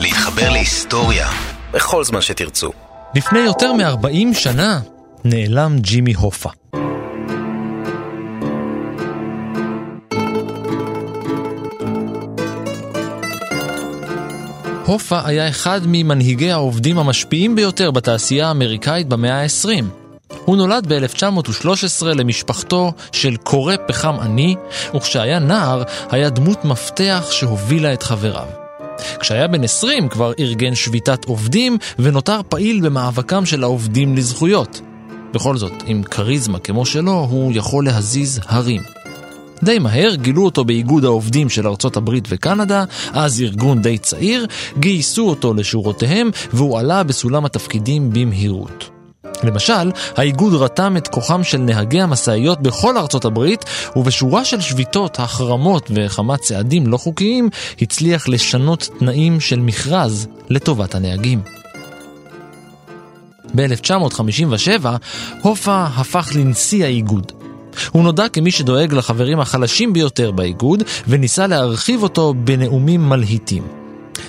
להתחבר להיסטוריה בכל זמן שתרצו. לפני יותר מ-40 שנה נעלם ג'ימי הופה. הופה היה אחד ממנהיגי העובדים המשפיעים ביותר בתעשייה האמריקאית במאה ה-20. הוא נולד ב-1913 למשפחתו של קורא פחם עני, וכשהיה נער היה דמות מפתח שהובילה את חבריו. כשהיה בן 20 כבר ארגן שביתת עובדים ונותר פעיל במאבקם של העובדים לזכויות. בכל זאת, עם כריזמה כמו שלו, הוא יכול להזיז הרים. די מהר גילו אותו באיגוד העובדים של ארצות הברית וקנדה, אז ארגון די צעיר, גייסו אותו לשורותיהם והוא עלה בסולם התפקידים במהירות. למשל, האיגוד רתם את כוחם של נהגי המשאיות בכל ארצות הברית, ובשורה של שביתות, החרמות וכמה צעדים לא חוקיים, הצליח לשנות תנאים של מכרז לטובת הנהגים. ב-1957, הופה הפך לנשיא האיגוד. הוא נודע כמי שדואג לחברים החלשים ביותר באיגוד, וניסה להרחיב אותו בנאומים מלהיטים.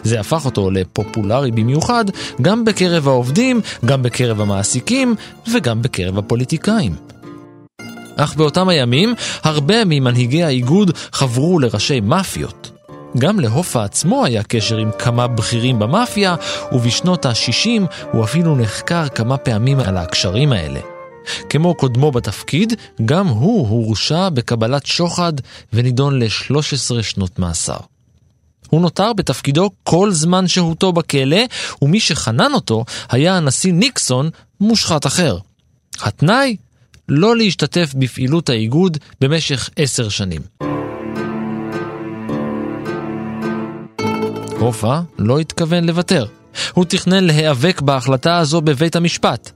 זה הפך אותו לפופולרי במיוחד גם בקרב העובדים, גם בקרב המעסיקים וגם בקרב הפוליטיקאים. אך באותם הימים, הרבה ממנהיגי האיגוד חברו לראשי מאפיות. גם להופה עצמו היה קשר עם כמה בכירים במאפיה, ובשנות ה-60 הוא אפילו נחקר כמה פעמים על הקשרים האלה. כמו קודמו בתפקיד, גם הוא הורשע בקבלת שוחד ונידון ל-13 שנות מאסר. הוא נותר בתפקידו כל זמן שהותו בכלא, ומי שחנן אותו היה הנשיא ניקסון, מושחת אחר. התנאי? לא להשתתף בפעילות האיגוד במשך עשר שנים. הופה לא התכוון לוותר. הוא תכנן להיאבק בהחלטה הזו בבית המשפט.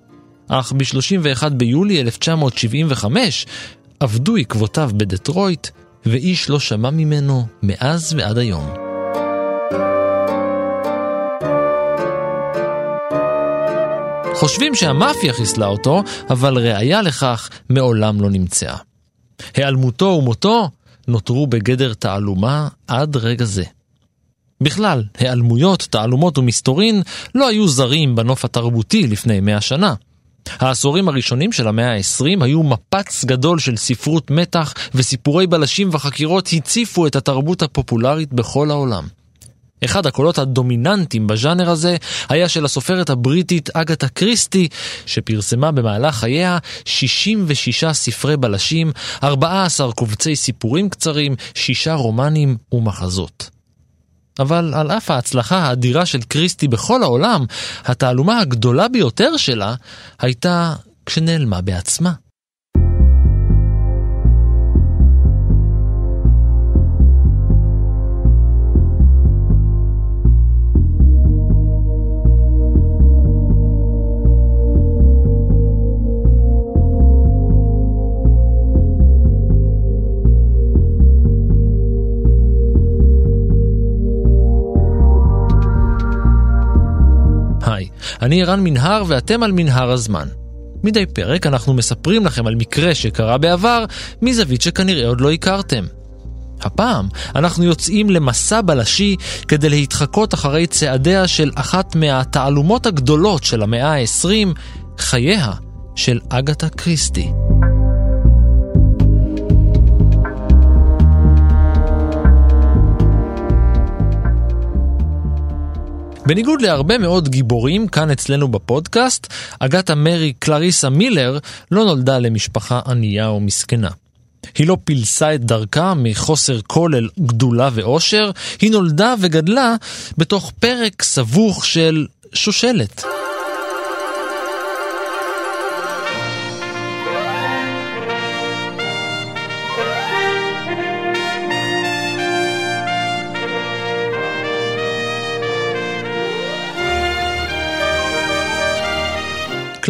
אך ב-31 ביולי 1975 אבדו עקבותיו בדטרויט, ואיש לא שמע ממנו מאז ועד היום. חושבים שהמאפיה חיסלה אותו, אבל ראיה לכך מעולם לא נמצאה. היעלמותו ומותו נותרו בגדר תעלומה עד רגע זה. בכלל, היעלמויות, תעלומות ומסתורין לא היו זרים בנוף התרבותי לפני מאה שנה. העשורים הראשונים של המאה ה-20 היו מפץ גדול של ספרות מתח וסיפורי בלשים וחקירות הציפו את התרבות הפופולרית בכל העולם. אחד הקולות הדומיננטיים בז'אנר הזה היה של הסופרת הבריטית אגתה קריסטי, שפרסמה במהלך חייה 66 ספרי בלשים, 14 קובצי סיפורים קצרים, 6 רומנים ומחזות. אבל על אף ההצלחה האדירה של קריסטי בכל העולם, התעלומה הגדולה ביותר שלה הייתה כשנעלמה בעצמה. אני ערן מנהר ואתם על מנהר הזמן. מדי פרק אנחנו מספרים לכם על מקרה שקרה בעבר, מזווית שכנראה עוד לא הכרתם. הפעם אנחנו יוצאים למסע בלשי כדי להתחקות אחרי צעדיה של אחת מהתעלומות הגדולות של המאה ה-20, חייה של אגתה קריסטי. בניגוד להרבה מאוד גיבורים כאן אצלנו בפודקאסט, אגתה מרי קלריסה מילר לא נולדה למשפחה ענייה או מסכנה. היא לא פילסה את דרכה מחוסר כולל גדולה ואושר, היא נולדה וגדלה בתוך פרק סבוך של שושלת.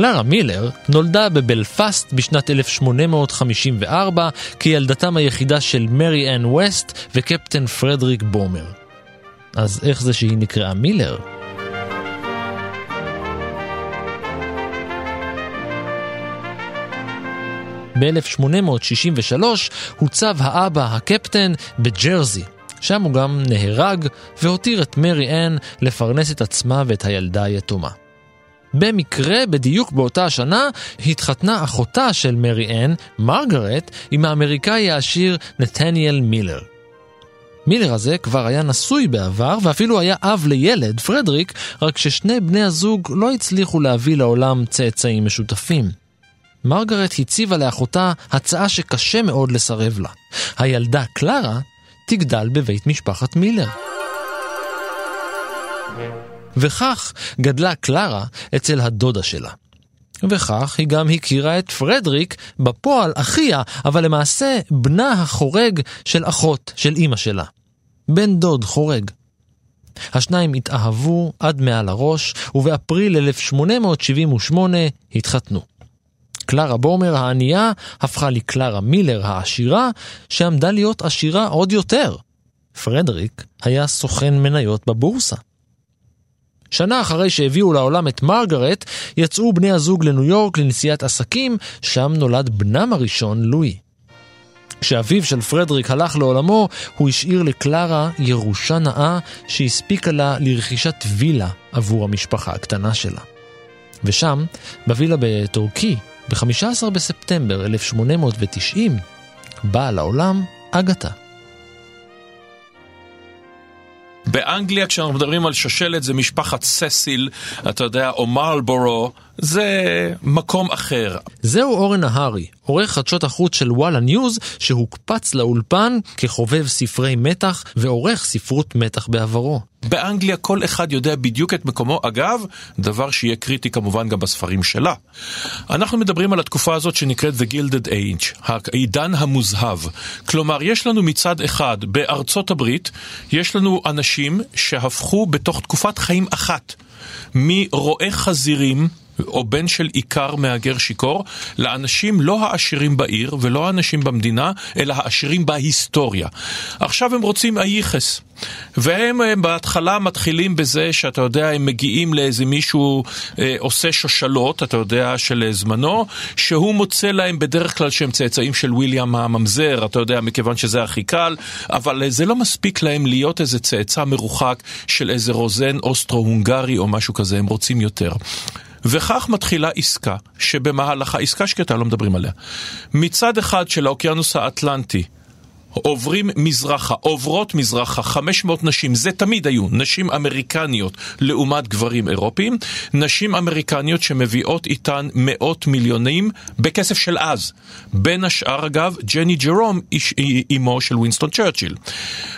קלרה מילר נולדה בבלפאסט בשנת 1854 כילדתם היחידה של מרי אן ווסט וקפטן פרדריק בומר. אז איך זה שהיא נקראה מילר? ב-1863 הוצב האבא, הקפטן, בג'רזי, שם הוא גם נהרג והותיר את מרי אן לפרנס את עצמה ואת הילדה היתומה. במקרה, בדיוק באותה השנה, התחתנה אחותה של מרי אן, מרגרט, עם האמריקאי העשיר נתניאל מילר. מילר הזה כבר היה נשוי בעבר, ואפילו היה אב לילד, פרדריק, רק ששני בני הזוג לא הצליחו להביא לעולם צאצאים משותפים. מרגרט הציבה לאחותה הצעה שקשה מאוד לסרב לה. הילדה קלרה תגדל בבית משפחת מילר. וכך גדלה קלרה אצל הדודה שלה. וכך היא גם הכירה את פרדריק, בפועל אחיה, אבל למעשה בנה החורג של אחות, של אימא שלה. בן דוד חורג. השניים התאהבו עד מעל הראש, ובאפריל 1878 התחתנו. קלרה בומר הענייה הפכה לקלרה מילר העשירה, שעמדה להיות עשירה עוד יותר. פרדריק היה סוכן מניות בבורסה. שנה אחרי שהביאו לעולם את מרגרט, יצאו בני הזוג לניו יורק לנסיעת עסקים, שם נולד בנם הראשון, לואי. כשאביו של פרדריק הלך לעולמו, הוא השאיר לקלרה ירושה נאה שהספיקה לה לרכישת וילה עבור המשפחה הקטנה שלה. ושם, בווילה בטורקי, ב-15 בספטמבר 1890, באה לעולם אגתה. באנגליה כשאנחנו מדברים על שושלת זה משפחת ססיל, אתה יודע, או מרלבורו, זה מקום אחר. זהו אורן נהרי, עורך חדשות החוץ של וואלה ניוז, שהוקפץ לאולפן כחובב ספרי מתח ועורך ספרות מתח בעברו. באנגליה כל אחד יודע בדיוק את מקומו, אגב, דבר שיהיה קריטי כמובן גם בספרים שלה. אנחנו מדברים על התקופה הזאת שנקראת The Gilded Age, העידן המוזהב. כלומר, יש לנו מצד אחד, בארצות הברית, יש לנו אנשים שהפכו בתוך תקופת חיים אחת, מרועי חזירים, או בן של איכר מהגר שיכור, לאנשים לא העשירים בעיר ולא האנשים במדינה, אלא העשירים בהיסטוריה. עכשיו הם רוצים אייחס. והם אה, בהתחלה מתחילים בזה שאתה יודע, הם מגיעים לאיזה מישהו אה, עושה שושלות, אתה יודע, של זמנו, שהוא מוצא להם בדרך כלל שהם צאצאים של ויליאם הממזר, אתה יודע, מכיוון שזה הכי קל, אבל אה, זה לא מספיק להם להיות איזה צאצא מרוחק של איזה רוזן אוסטרו-הונגרי או משהו כזה, הם רוצים יותר. וכך מתחילה עסקה, שבמהלכה, עסקה שקטה, לא מדברים עליה. מצד אחד של האוקיינוס האטלנטי, עוברים מזרחה, עוברות מזרחה 500 נשים, זה תמיד היו נשים אמריקניות לעומת גברים אירופיים, נשים אמריקניות שמביאות איתן מאות מיליונים בכסף של אז. בין השאר אגב, ג'ני ג'רום, אימו של וינסטון צ'רצ'יל.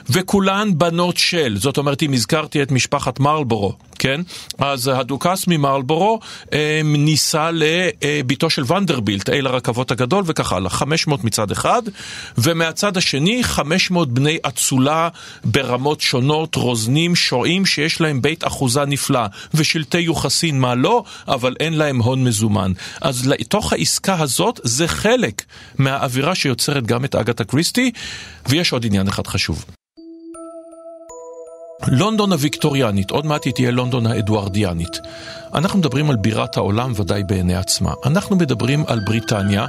וכולן בנות של, זאת אומרת אם הזכרתי את משפחת מרלבורו, כן? אז הדוכס ממרלבורו אה, נישא לביתו של ונדרבילט, אל הרכבות הגדול וכך הלאה, 500 מצד אחד, ומהצד השני 500 בני אצולה ברמות שונות, רוזנים, שועים, שיש להם בית אחוזה נפלא, ושלטי יוחסין מה לא, אבל אין להם הון מזומן. אז לתוך העסקה הזאת זה חלק מהאווירה שיוצרת גם את אגתה קריסטי, ויש עוד עניין אחד חשוב. לונדון הוויקטוריאנית, עוד מעט היא תהיה לונדון האדוארדיאנית. אנחנו מדברים על בירת העולם ודאי בעיני עצמה. אנחנו מדברים על בריטניה,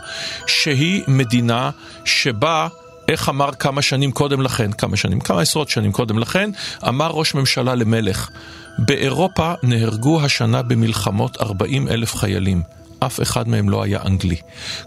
שהיא מדינה שבה... איך אמר כמה שנים קודם לכן, כמה שנים, כמה עשרות שנים קודם לכן, אמר ראש ממשלה למלך, באירופה נהרגו השנה במלחמות 40 אלף חיילים. אף אחד מהם לא היה אנגלי.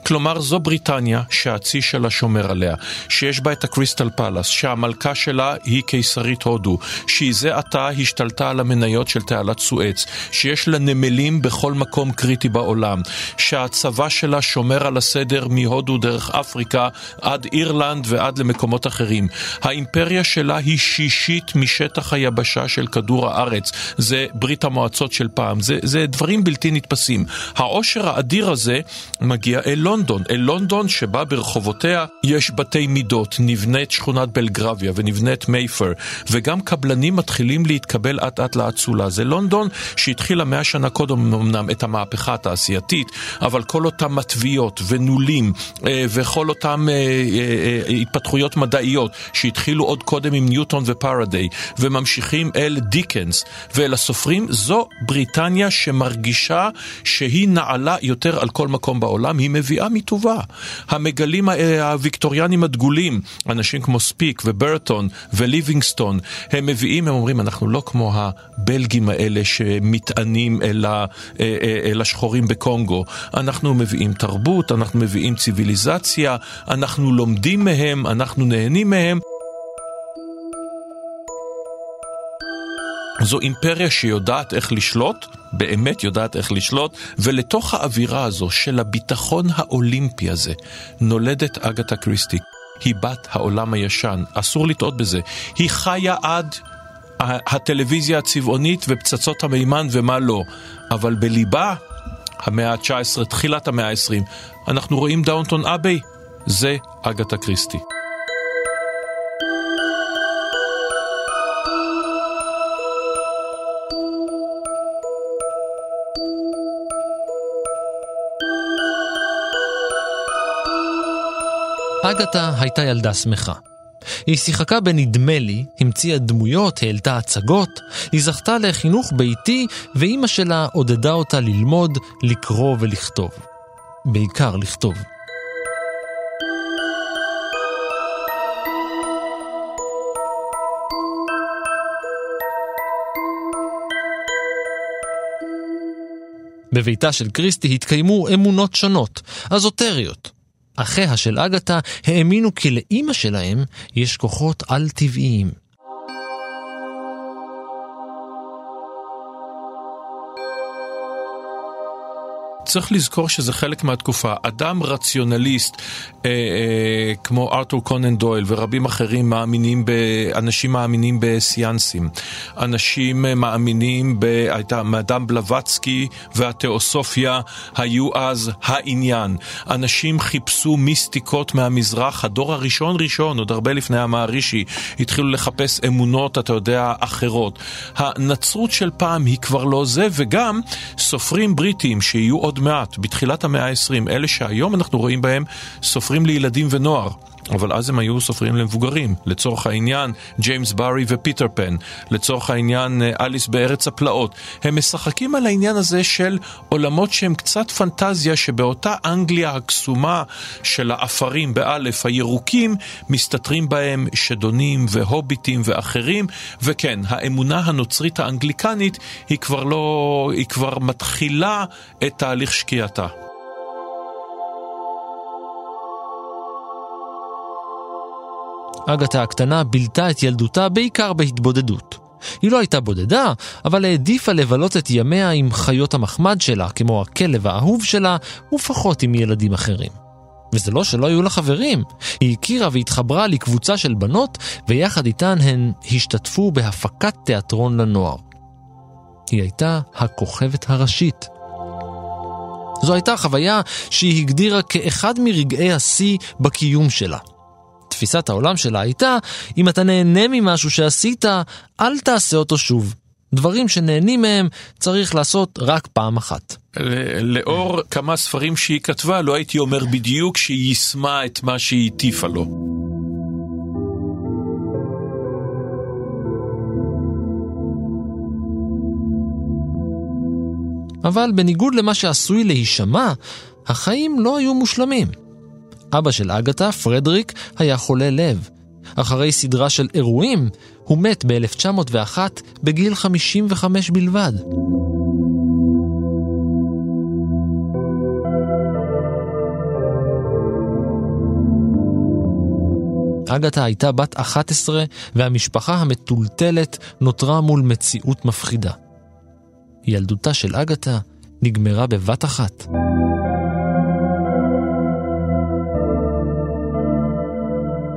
כלומר, זו בריטניה שהצי שלה שומר עליה, שיש בה את הקריסטל פלאס, שהמלכה שלה היא קיסרית הודו, שהיא זה עתה השתלטה על המניות של תעלת סואץ, שיש לה נמלים בכל מקום קריטי בעולם, שהצבא שלה שומר על הסדר מהודו דרך אפריקה עד אירלנד ועד למקומות אחרים. האימפריה שלה היא שישית משטח היבשה של כדור הארץ, זה ברית המועצות של פעם, זה, זה דברים בלתי נתפסים. העושר האדיר הזה מגיע אל לונדון, אל לונדון שבה ברחובותיה יש בתי מידות, נבנית שכונת בלגרביה ונבנית מייפר, וגם קבלנים מתחילים להתקבל אט אט לאצולה. זה לונדון שהתחילה מאה שנה קודם אמנם את המהפכה התעשייתית, אבל כל אותם מטביות ונולים אה, וכל אותם אה, אה, התפתחויות מדעיות שהתחילו עוד קודם עם ניוטון ופרדיי, וממשיכים אל דיקנס ואל הסופרים, זו בריטניה שמרגישה שהיא נעלה יותר על כל מקום בעולם, היא מביאה מטובה. המגלים הוויקטוריאנים הדגולים, אנשים כמו ספיק וברטון וליבינגסטון, הם מביאים, הם אומרים, אנחנו לא כמו הבלגים האלה שמטענים אל, ה, אה, אה, אל השחורים בקונגו. אנחנו מביאים תרבות, אנחנו מביאים ציוויליזציה, אנחנו לומדים מהם, אנחנו נהנים מהם. זו אימפריה שיודעת איך לשלוט, באמת יודעת איך לשלוט, ולתוך האווירה הזו של הביטחון האולימפי הזה נולדת אגתה קריסטי. היא בת העולם הישן, אסור לטעות בזה. היא חיה עד הטלוויזיה הצבעונית ופצצות המימן ומה לא, אבל בליבה, המאה ה-19, תחילת המאה ה-20, אנחנו רואים דאונטון אבי, זה אגתה קריסטי. אגתה הייתה ילדה שמחה. היא שיחקה בנדמה לי, המציאה דמויות, העלתה הצגות, היא זכתה לחינוך ביתי, ואימא שלה עודדה אותה ללמוד, לקרוא ולכתוב. בעיקר לכתוב. בביתה של קריסטי התקיימו אמונות שונות, אזוטריות. אחיה של אגתה האמינו כי לאימא שלהם יש כוחות על-טבעיים. צריך לזכור שזה חלק מהתקופה. אדם רציונליסט אה, אה, כמו ארתור קונן דויל ורבים אחרים מאמינים, ב, אנשים מאמינים בסיאנסים. אנשים מאמינים, ב, הייתה מאדם בלבצקי והתיאוסופיה היו אז העניין. אנשים חיפשו מיסטיקות מהמזרח, הדור הראשון ראשון, עוד הרבה לפני המערישי, התחילו לחפש אמונות, אתה יודע, אחרות. הנצרות של פעם היא כבר לא זה, וגם סופרים בריטים שיהיו עוד מעט, בתחילת המאה ה-20, אלה שהיום אנחנו רואים בהם סופרים לילדים ונוער. אבל אז הם היו סופרים למבוגרים, לצורך העניין ג'יימס בארי ופיטר פן, לצורך העניין אה, אליס בארץ הפלאות. הם משחקים על העניין הזה של עולמות שהם קצת פנטזיה, שבאותה אנגליה הקסומה של האפרים באלף, הירוקים, מסתתרים בהם שדונים והוביטים ואחרים, וכן, האמונה הנוצרית האנגליקנית היא כבר לא, היא כבר מתחילה את תהליך שקיעתה. אגתה הקטנה בילתה את ילדותה בעיקר בהתבודדות. היא לא הייתה בודדה, אבל העדיפה לבלות את ימיה עם חיות המחמד שלה, כמו הכלב האהוב שלה, ופחות עם ילדים אחרים. וזה לא שלא היו לה חברים, היא הכירה והתחברה לקבוצה של בנות, ויחד איתן הן השתתפו בהפקת תיאטרון לנוער. היא הייתה הכוכבת הראשית. זו הייתה חוויה שהיא הגדירה כאחד מרגעי השיא בקיום שלה. תפיסת העולם שלה הייתה, אם אתה נהנה ממשהו שעשית, אל תעשה אותו שוב. דברים שנהנים מהם צריך לעשות רק פעם אחת. לאור כמה ספרים שהיא כתבה, לא הייתי אומר בדיוק שהיא יישמה את מה שהיא הטיפה לו. אבל בניגוד למה שעשוי להישמע, החיים לא היו מושלמים. אבא של אגתה, פרדריק, היה חולה לב. אחרי סדרה של אירועים, הוא מת ב-1901 בגיל 55 בלבד. אגתה הייתה בת 11 והמשפחה המטולטלת נותרה מול מציאות מפחידה. ילדותה של אגתה נגמרה בבת אחת.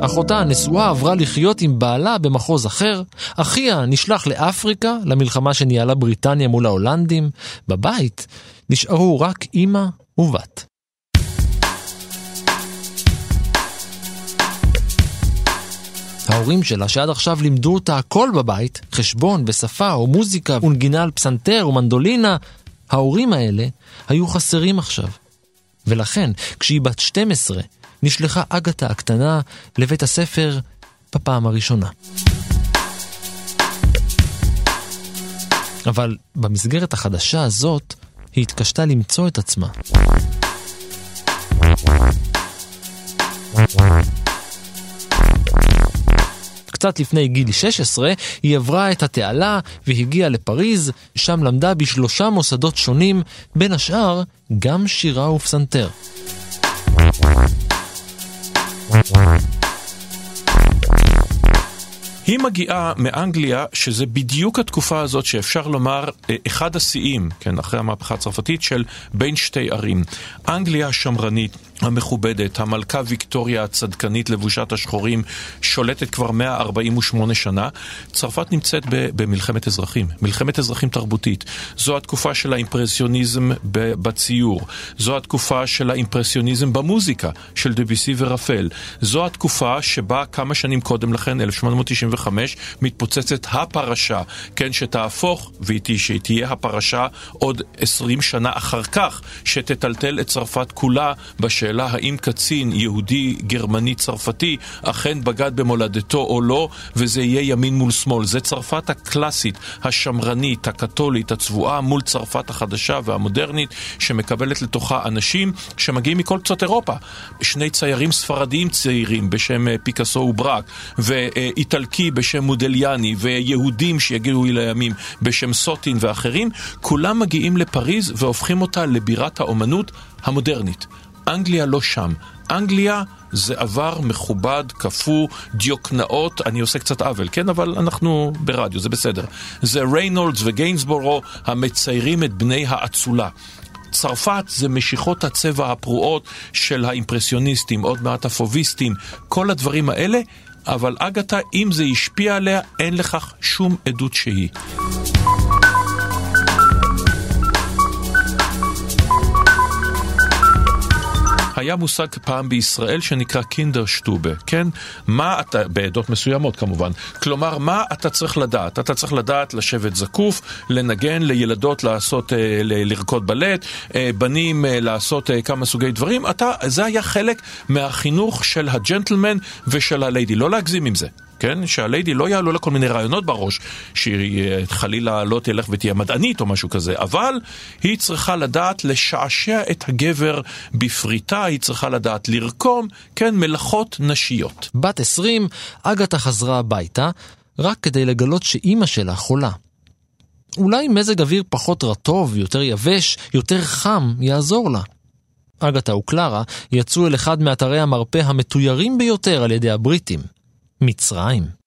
אחותה הנשואה עברה לחיות עם בעלה במחוז אחר, אחיה נשלח לאפריקה, למלחמה שניהלה בריטניה מול ההולנדים. בבית נשארו רק אימא ובת. ההורים שלה, שעד עכשיו לימדו אותה הכל בבית, חשבון ושפה או מוזיקה ונגינה על פסנתר ומנדולינה, ההורים האלה היו חסרים עכשיו. ולכן, כשהיא בת 12, נשלחה אגתה הקטנה לבית הספר בפעם הראשונה. אבל במסגרת החדשה הזאת, היא התקשתה למצוא את עצמה. קצת לפני גיל 16, היא עברה את התעלה והגיעה לפריז, שם למדה בשלושה מוסדות שונים, בין השאר גם שירה ופסנתר. היא מגיעה מאנגליה, שזה בדיוק התקופה הזאת שאפשר לומר אה, אחד השיאים, כן, אחרי המהפכה הצרפתית, של בין שתי ערים. אנגליה השמרנית, המכובדת, המלכה ויקטוריה הצדקנית לבושת השחורים, שולטת כבר 148 שנה. צרפת נמצאת במלחמת אזרחים, מלחמת אזרחים תרבותית. זו התקופה של האימפרסיוניזם בציור, זו התקופה של האימפרסיוניזם במוזיקה, של דביסי ורפל. זו התקופה שבה כמה שנים קודם לכן, 1895, מתפוצצת הפרשה, כן, שתהפוך, ותהיה הפרשה עוד 20 שנה אחר כך, שתטלטל את צרפת כולה בשאלה. השאלה האם קצין יהודי, גרמני, צרפתי, אכן בגד במולדתו או לא, וזה יהיה ימין מול שמאל. זה צרפת הקלאסית, השמרנית, הקתולית, הצבועה, מול צרפת החדשה והמודרנית, שמקבלת לתוכה אנשים שמגיעים מכל קצות אירופה. שני ציירים ספרדיים צעירים בשם אה, פיקאסו וברק, ואיטלקי בשם מודליאני, ויהודים שיגיעו לימים בשם סוטין ואחרים, כולם מגיעים לפריז והופכים אותה לבירת האומנות המודרנית. אנגליה לא שם. אנגליה זה עבר מכובד, קפוא, דיוקנאות, אני עושה קצת עוול, כן? אבל אנחנו ברדיו, זה בסדר. זה ריינולדס וגיינסבורו המציירים את בני האצולה. צרפת זה משיכות הצבע הפרועות של האימפרסיוניסטים, עוד מעט הפוביסטים, כל הדברים האלה, אבל אגתה, אם זה השפיע עליה, אין לכך שום עדות שהיא. היה מושג פעם בישראל שנקרא קינדרשטובה, כן? מה אתה, בעדות מסוימות כמובן, כלומר, מה אתה צריך לדעת? אתה צריך לדעת לשבת זקוף, לנגן, לילדות לעשות, אה, לרקוד בלט, אה, בנים אה, לעשות כמה סוגי דברים, אתה, זה היה חלק מהחינוך של הג'נטלמן ושל הליידי, לא להגזים עם זה. כן? שהליידי לא יעלו לה כל מיני רעיונות בראש, שהיא חלילה לא תלך ותהיה מדענית או משהו כזה, אבל היא צריכה לדעת לשעשע את הגבר בפריטה, היא צריכה לדעת לרקום, כן, מלאכות נשיות. בת 20, אגתה חזרה הביתה, רק כדי לגלות שאימא שלה חולה. אולי מזג אוויר פחות רטוב, יותר יבש, יותר חם, יעזור לה. אגתה וקלרה יצאו אל אחד מאתרי המרפא המתוירים ביותר על ידי הבריטים, מצרים.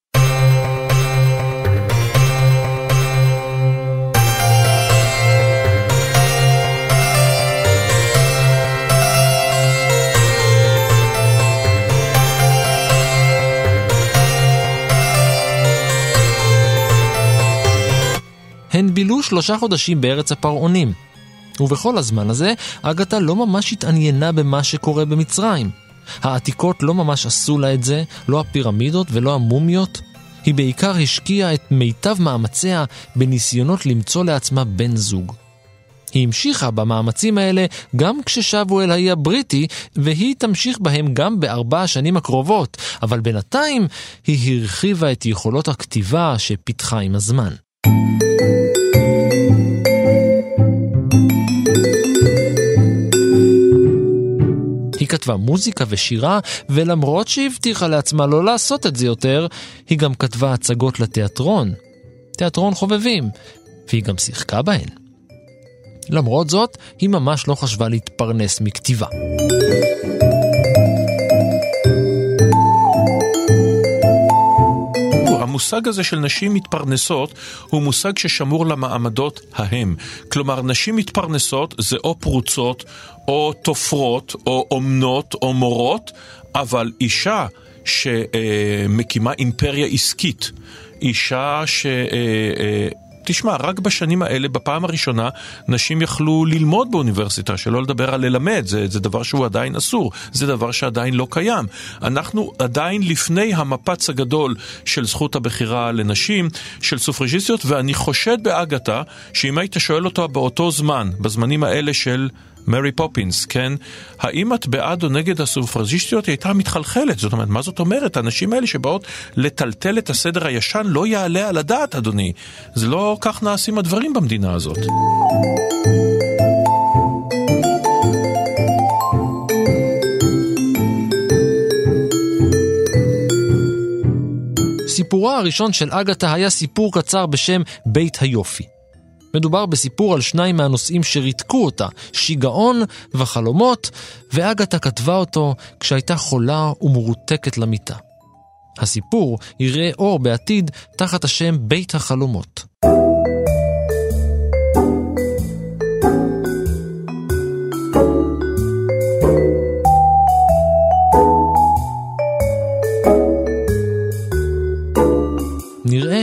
הן בילו שלושה חודשים בארץ הפרעונים. ובכל הזמן הזה, אגתה לא ממש התעניינה במה שקורה במצרים. העתיקות לא ממש עשו לה את זה, לא הפירמידות ולא המומיות. היא בעיקר השקיעה את מיטב מאמציה בניסיונות למצוא לעצמה בן זוג. היא המשיכה במאמצים האלה גם כששבו אל האי הבריטי, והיא תמשיך בהם גם בארבע השנים הקרובות, אבל בינתיים היא הרחיבה את יכולות הכתיבה שפיתחה עם הזמן. כתבה מוזיקה ושירה, ולמרות שהבטיחה לעצמה לא לעשות את זה יותר, היא גם כתבה הצגות לתיאטרון. תיאטרון חובבים, והיא גם שיחקה בהן. למרות זאת, היא ממש לא חשבה להתפרנס מכתיבה. המושג הזה של נשים מתפרנסות הוא מושג ששמור למעמדות ההם. כלומר, נשים מתפרנסות זה או פרוצות, או תופרות, או אומנות, או מורות, אבל אישה שמקימה אימפריה עסקית, אישה ש... תשמע, רק בשנים האלה, בפעם הראשונה, נשים יכלו ללמוד באוניברסיטה, שלא לדבר על ללמד, זה, זה דבר שהוא עדיין אסור, זה דבר שעדיין לא קיים. אנחנו עדיין לפני המפץ הגדול של זכות הבחירה לנשים, של סופרג'יסטיות, ואני חושד באגתה, שאם היית שואל אותה באותו זמן, בזמנים האלה של... מרי פופינס, כן? האם את בעד או נגד הסופרזיסטיות? היא הייתה מתחלחלת. זאת אומרת, מה זאת אומרת? הנשים האלה שבאות לטלטל את הסדר הישן לא יעלה על הדעת, אדוני. זה לא כך נעשים הדברים במדינה הזאת. סיפורה הראשון של אגתה היה סיפור קצר בשם בית היופי. מדובר בסיפור על שניים מהנושאים שריתקו אותה, שיגעון וחלומות, ואגתה כתבה אותו כשהייתה חולה ומרותקת למיטה. הסיפור יראה אור בעתיד תחת השם בית החלומות.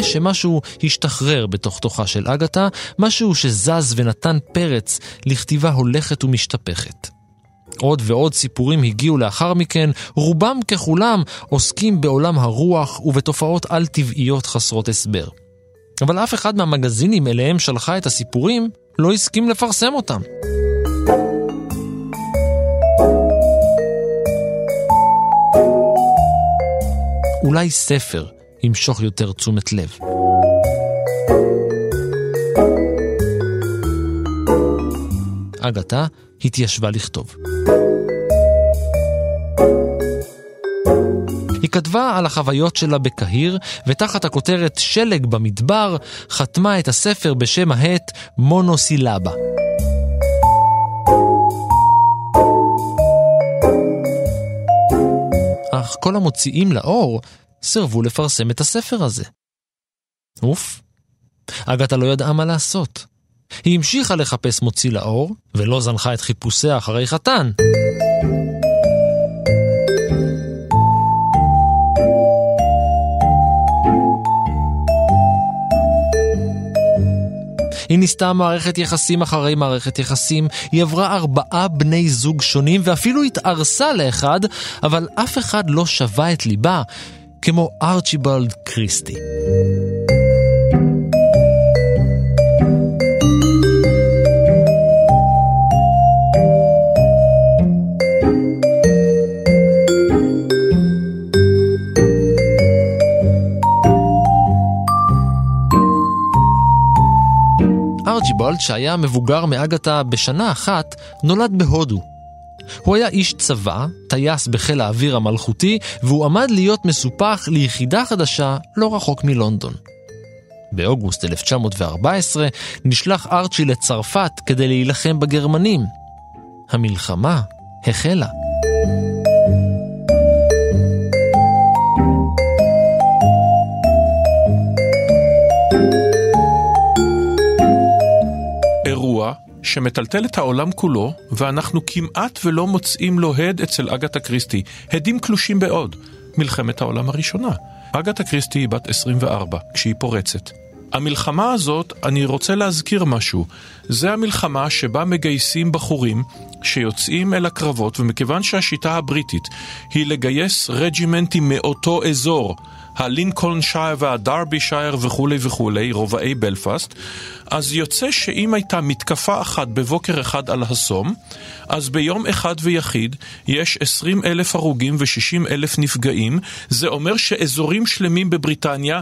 שמשהו השתחרר בתוך תוכה של אגתה, משהו שזז ונתן פרץ לכתיבה הולכת ומשתפכת. עוד ועוד סיפורים הגיעו לאחר מכן, רובם ככולם עוסקים בעולם הרוח ובתופעות על-טבעיות חסרות הסבר. אבל אף אחד מהמגזינים אליהם שלחה את הסיפורים לא הסכים לפרסם אותם. אולי ספר ימשוך יותר תשומת לב. אגתה התיישבה לכתוב. היא כתבה על החוויות שלה בקהיר, ותחת הכותרת שלג במדבר, חתמה את הספר בשם העט מונוסילבה. אך כל המוציאים לאור סירבו לפרסם את הספר הזה. אוף, אגתה לא ידעה מה לעשות. היא המשיכה לחפש מוציא לאור, ולא זנחה את חיפושיה אחרי חתן. היא ניסתה מערכת יחסים אחרי מערכת יחסים, היא עברה ארבעה בני זוג שונים ואפילו התארסה לאחד, אבל אף אחד לא שווה את ליבה, כמו ארצ'יבלד קריסטי. ארצ'יבלד, שהיה מבוגר מאגתה בשנה אחת, נולד בהודו. הוא היה איש צבא, טייס בחיל האוויר המלכותי, והוא עמד להיות מסופח ליחידה חדשה לא רחוק מלונדון. באוגוסט 1914 נשלח ארצ'י לצרפת כדי להילחם בגרמנים. המלחמה החלה. שמטלטל את העולם כולו, ואנחנו כמעט ולא מוצאים לו הד אצל אגתה קריסטי. הדים קלושים בעוד. מלחמת העולם הראשונה. אגתה קריסטי היא בת 24, כשהיא פורצת. המלחמה הזאת, אני רוצה להזכיר משהו. זה המלחמה שבה מגייסים בחורים שיוצאים אל הקרבות, ומכיוון שהשיטה הבריטית היא לגייס רג'ימנטים מאותו אזור, הלינקולן שייר והדרבי שייר וכולי וכולי, רובעי בלפאסט, אז יוצא שאם הייתה מתקפה אחת בבוקר אחד על הסום, אז ביום אחד ויחיד יש 20 אלף הרוגים ו-60 אלף נפגעים. זה אומר שאזורים שלמים בבריטניה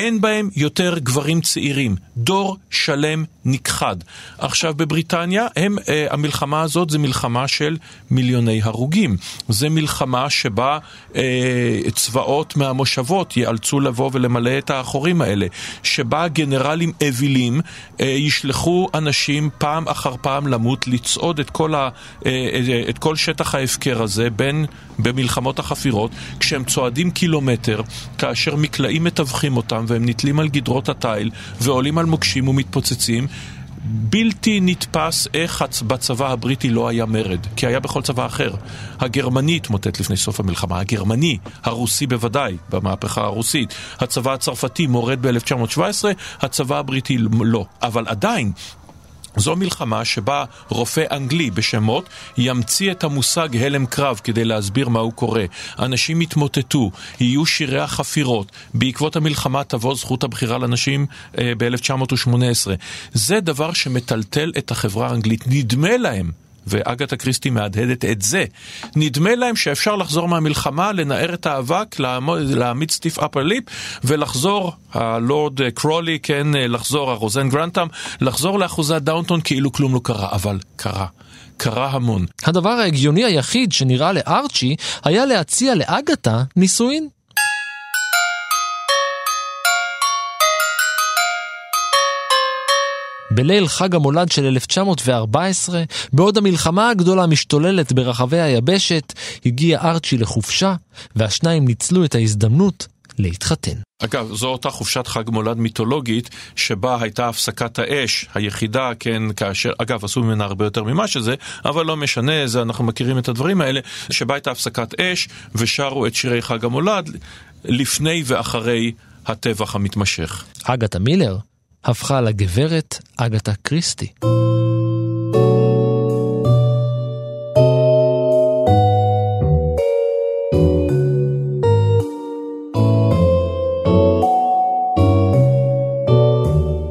אין בהם יותר גברים צעירים. דור שלם נכחד. עכשיו, בבריטניה, הם, אה, המלחמה הזאת זה מלחמה של מיליוני הרוגים. זה מלחמה שבה אה, צבאות מהמושבות ייאלצו לבוא ולמלא את האחורים האלה. שבה גנרלים אווילים אה, ישלחו אנשים פעם אחר פעם למות, לצעוד את כל, ה, אה, אה, את כל שטח ההפקר הזה, בין במלחמות החפירות, כשהם צועדים קילומטר, כאשר מקלעים מתווכים אותם והם נתלים על גדרות התיל ועולים על מוקשים ומתפוצצים. בלתי נתפס איך בצבא הבריטי לא היה מרד, כי היה בכל צבא אחר. הגרמני התמוטט לפני סוף המלחמה, הגרמני, הרוסי בוודאי, במהפכה הרוסית. הצבא הצרפתי מורד ב-1917, הצבא הבריטי לא. אבל עדיין, זו מלחמה שבה רופא אנגלי בשמות ימציא את המושג הלם קרב כדי להסביר מה הוא קורא. אנשים יתמוטטו, יהיו שירי החפירות. בעקבות המלחמה תבוא זכות הבחירה לנשים אה, ב-1918. זה דבר שמטלטל את החברה האנגלית. נדמה להם ואגתה קריסטי מהדהדת את זה. נדמה להם שאפשר לחזור מהמלחמה, לנער את האבק, להעמיד סטיף אפר ליפ, ולחזור, הלורד קרולי, כן, לחזור, הרוזן גרנטם, לחזור לאחוזת דאונטון כאילו כלום לא קרה, אבל קרה. קרה המון. הדבר ההגיוני היחיד שנראה לארצ'י היה להציע לאגתה נישואין. בליל חג המולד של 1914, בעוד המלחמה הגדולה משתוללת ברחבי היבשת, הגיע ארצ'י לחופשה, והשניים ניצלו את ההזדמנות להתחתן. אגב, זו אותה חופשת חג מולד מיתולוגית, שבה הייתה הפסקת האש היחידה, כן, כאשר, אגב, עשו ממנה הרבה יותר ממה שזה, אבל לא משנה, זה, אנחנו מכירים את הדברים האלה, שבה הייתה הפסקת אש, ושרו את שירי חג המולד לפני ואחרי הטבח המתמשך. אגתה מילר הפכה לגברת אגתה קריסטי.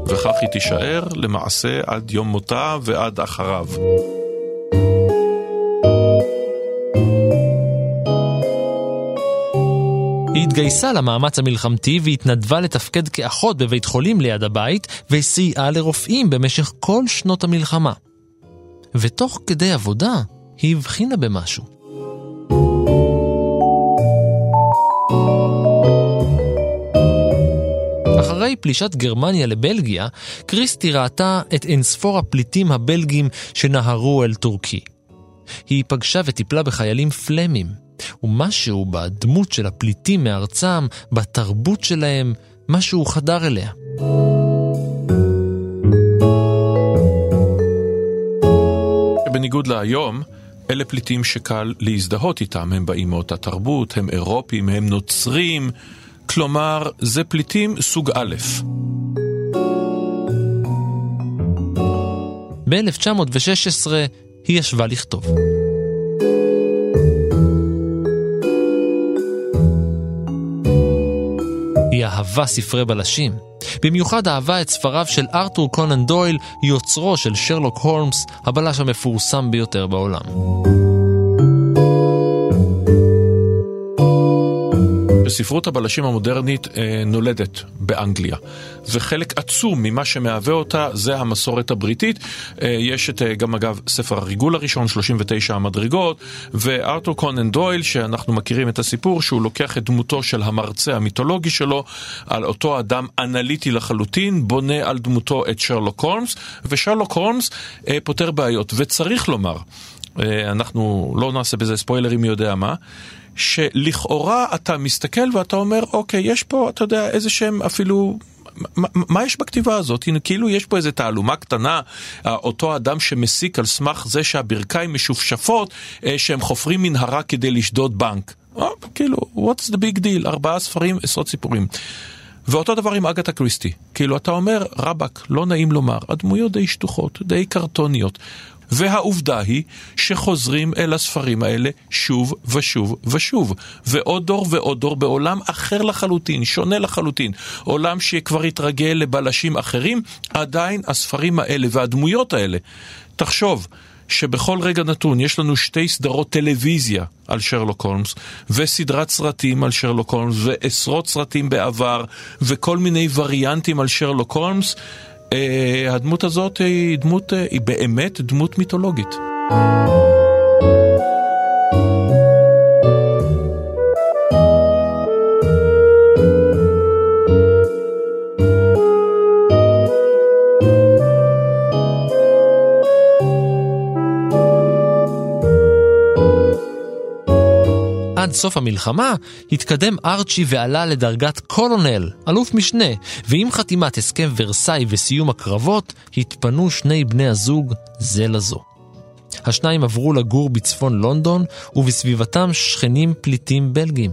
וכך היא תישאר למעשה עד יום מותה ועד אחריו. התגייסה למאמץ המלחמתי והתנדבה לתפקד כאחות בבית חולים ליד הבית וסייעה לרופאים במשך כל שנות המלחמה. ותוך כדי עבודה היא הבחינה במשהו. אחרי פלישת גרמניה לבלגיה, קריסטי ראתה את אינספור הפליטים הבלגים שנהרו אל טורקי. היא פגשה וטיפלה בחיילים פלמים, ומשהו בדמות של הפליטים מארצם, בתרבות שלהם, משהו חדר אליה. בניגוד להיום, אלה פליטים שקל להזדהות איתם, הם באים מאותה תרבות, הם אירופים, הם נוצרים, כלומר, זה פליטים סוג א'. ב-1916 היא ישבה לכתוב. אהבה ספרי בלשים. במיוחד אהבה את ספריו של ארתור קונן דויל, יוצרו של שרלוק הולמס, הבלש המפורסם ביותר בעולם. ספרות הבלשים המודרנית אה, נולדת באנגליה, וחלק עצום ממה שמהווה אותה זה המסורת הבריטית. אה, יש את, אה, גם אגב, ספר הריגול הראשון, 39 המדרגות, וארתור קונן דויל, שאנחנו מכירים את הסיפור, שהוא לוקח את דמותו של המרצה המיתולוגי שלו, על אותו אדם אנליטי לחלוטין, בונה על דמותו את שרלוק הולמס, ושרלוק הולמס אה, פותר בעיות. וצריך לומר, אה, אנחנו לא נעשה בזה ספוילרים מי יודע מה, שלכאורה אתה מסתכל ואתה אומר, אוקיי, יש פה, אתה יודע, איזה שהם אפילו... מה, יש בכתיבה הזאת? הנה, כאילו יש פה איזה תעלומה קטנה, אותו אדם שמסיק על סמך זה שהברכיים משופשפות, אה, שהם חופרים מנהרה כדי לשדוד בנק. או, כאילו, what's the big deal? ארבעה ספרים, עשרות סיפורים. ואותו דבר עם אגתה קריסטי. כאילו, אתה אומר, רבאק, לא נעים לומר, הדמויות די שטוחות, די קרטוניות. והעובדה היא שחוזרים אל הספרים האלה שוב ושוב ושוב. ועוד דור ועוד דור בעולם אחר לחלוטין, שונה לחלוטין. עולם שכבר התרגל לבלשים אחרים, עדיין הספרים האלה והדמויות האלה. תחשוב, שבכל רגע נתון יש לנו שתי סדרות טלוויזיה על שרלוק הולמס, וסדרת סרטים על שרלוק הולמס, ועשרות סרטים בעבר, וכל מיני וריאנטים על שרלוק הולמס, הדמות הזאת היא דמות, אה, היא באמת דמות מיתולוגית. עד סוף המלחמה התקדם ארצ'י ועלה לדרגת קולונל, אלוף משנה, ועם חתימת הסכם ורסאי וסיום הקרבות, התפנו שני בני הזוג זה לזו. השניים עברו לגור בצפון לונדון, ובסביבתם שכנים פליטים בלגים.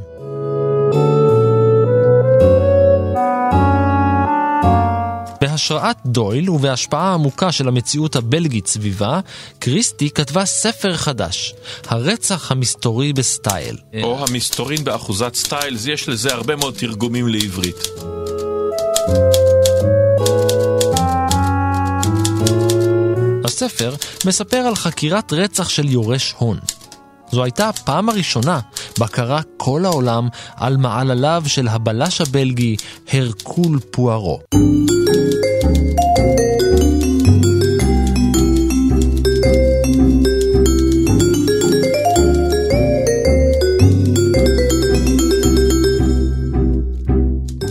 בהשראת דויל ובהשפעה עמוקה של המציאות הבלגית סביבה, קריסטי כתבה ספר חדש, הרצח המסתורי בסטייל. או המסתורין באחוזת סטייל, יש לזה הרבה מאוד תרגומים לעברית. הספר מספר על חקירת רצח של יורש הון. זו הייתה הפעם הראשונה בה קרא כל העולם על מעלליו של הבלש הבלגי הרקול פוארו.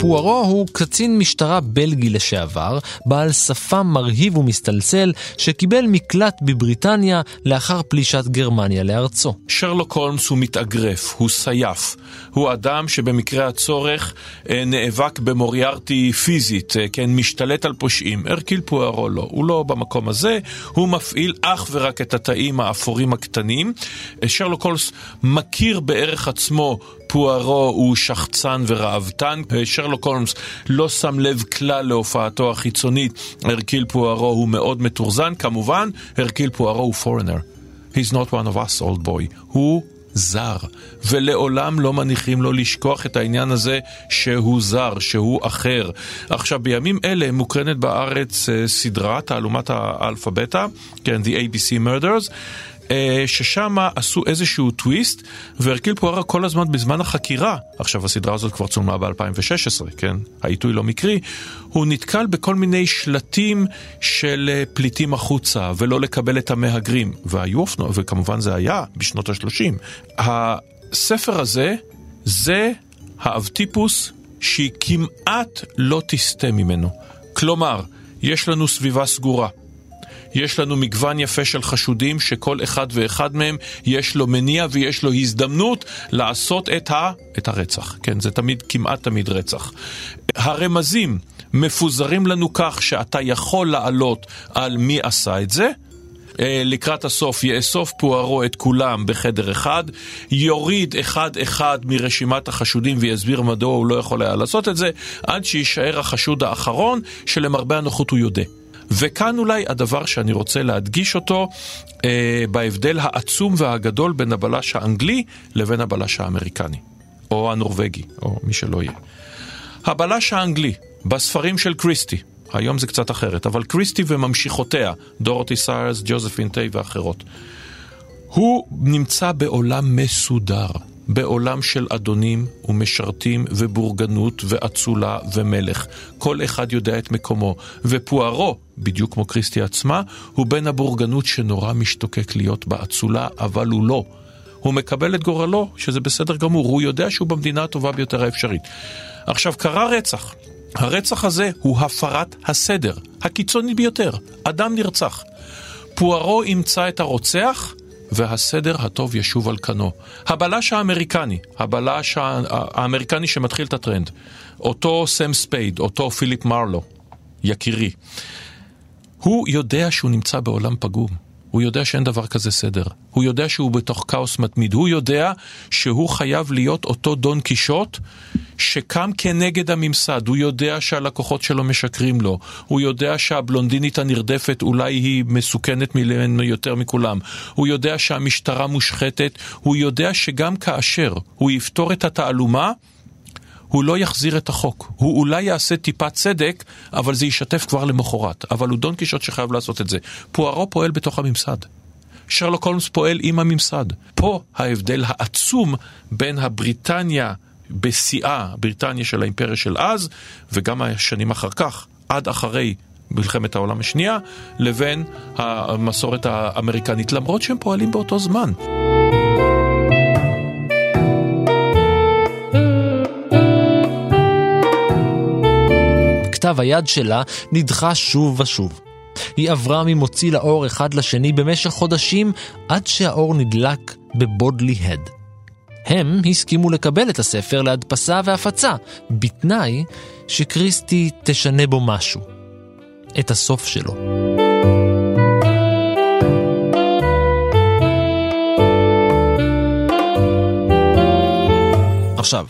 פוארו הוא קצין משטרה בלגי לשעבר, בעל שפם מרהיב ומסתלסל, שקיבל מקלט בבריטניה לאחר פלישת גרמניה לארצו. שרלוק הולמס הוא מתאגרף, הוא סייף. הוא אדם שבמקרה הצורך אה, נאבק במוריארטי פיזית, אה, כן, משתלט על פושעים. הרקיל פוארו לא, הוא לא במקום הזה, הוא מפעיל אך ורק את התאים האפורים הקטנים. אה, שרלוק הולמס מכיר בערך עצמו פוארו הוא שחצן וראוותן, שרלוק הולמס לא שם לב כלל להופעתו החיצונית, הרקיל פוארו הוא מאוד מתורזן, כמובן, הרקיל פוארו הוא פורנר. He's not one of us, old boy. הוא זר, ולעולם לא מניחים לו לשכוח את העניין הזה שהוא זר, שהוא אחר. עכשיו, בימים אלה מוקרנת בארץ uh, סדרה, תעלומת האלפא-בטא, כן, The ABC Murders. אה, ששם עשו איזשהו טוויסט, והרקיל פוארה כל הזמן בזמן החקירה, עכשיו הסדרה הזאת כבר צולמה ב-2016, כן? העיתוי לא מקרי, הוא נתקל בכל מיני שלטים של אה, פליטים החוצה, ולא לקבל את המהגרים, והיו אופנוע, וכמובן זה היה בשנות ה-30. הספר הזה, זה האבטיפוס שהיא כמעט לא תסטה ממנו. כלומר, יש לנו סביבה סגורה. יש לנו מגוון יפה של חשודים שכל אחד ואחד מהם יש לו מניע ויש לו הזדמנות לעשות את, ה... את הרצח. כן, זה תמיד, כמעט תמיד רצח. הרמזים מפוזרים לנו כך שאתה יכול לעלות על מי עשה את זה. אה, לקראת הסוף יאסוף פוארו את כולם בחדר אחד, יוריד אחד-אחד מרשימת החשודים ויסביר מדוע הוא לא יכול היה לעשות את זה, עד שיישאר החשוד האחרון, שלמרבה הנוחות הוא יודע. וכאן אולי הדבר שאני רוצה להדגיש אותו אה, בהבדל העצום והגדול בין הבלש האנגלי לבין הבלש האמריקני, או הנורבגי, או מי שלא יהיה. הבלש האנגלי, בספרים של קריסטי, היום זה קצת אחרת, אבל קריסטי וממשיכותיה, דורותי סיירס, ג'וזפין טיי ואחרות, הוא נמצא בעולם מסודר. בעולם של אדונים ומשרתים ובורגנות ואצולה ומלך. כל אחד יודע את מקומו. ופוארו, בדיוק כמו קריסטי עצמה, הוא בן הבורגנות שנורא משתוקק להיות באצולה, אבל הוא לא. הוא מקבל את גורלו, שזה בסדר גמור, הוא יודע שהוא במדינה הטובה ביותר האפשרית. עכשיו, קרה רצח. הרצח הזה הוא הפרת הסדר, הקיצוני ביותר. אדם נרצח. פוארו ימצא את הרוצח, והסדר הטוב ישוב על כנו. הבלש האמריקני, הבלש האמריקני שמתחיל את הטרנד, אותו סם ספייד, אותו פיליפ מרלו, יקירי, הוא יודע שהוא נמצא בעולם פגום. הוא יודע שאין דבר כזה סדר. הוא יודע שהוא בתוך כאוס מתמיד. הוא יודע שהוא חייב להיות אותו דון קישוט שקם כנגד הממסד. הוא יודע שהלקוחות שלו משקרים לו. הוא יודע שהבלונדינית הנרדפת אולי היא מסוכנת ממנו יותר מכולם. הוא יודע שהמשטרה מושחתת. הוא יודע שגם כאשר הוא יפתור את התעלומה, הוא לא יחזיר את החוק. הוא אולי יעשה טיפת צדק, אבל זה יישטף כבר למחרת. אבל הוא דון קישוט שחייב לעשות את זה. פוארו פועל בתוך הממסד. שרלוק הולמס פועל עם הממסד. פה ההבדל העצום בין הבריטניה בשיאה, בריטניה של האימפריה של אז, וגם השנים אחר כך, עד אחרי מלחמת העולם השנייה, לבין המסורת האמריקנית, למרות שהם פועלים באותו זמן. כתב היד שלה נדחה שוב ושוב. היא עברה ממוציא לאור אחד לשני במשך חודשים עד שהאור נדלק בבודלי הד. הם הסכימו לקבל את הספר להדפסה והפצה, בתנאי שקריסטי תשנה בו משהו. את הסוף שלו. עכשיו,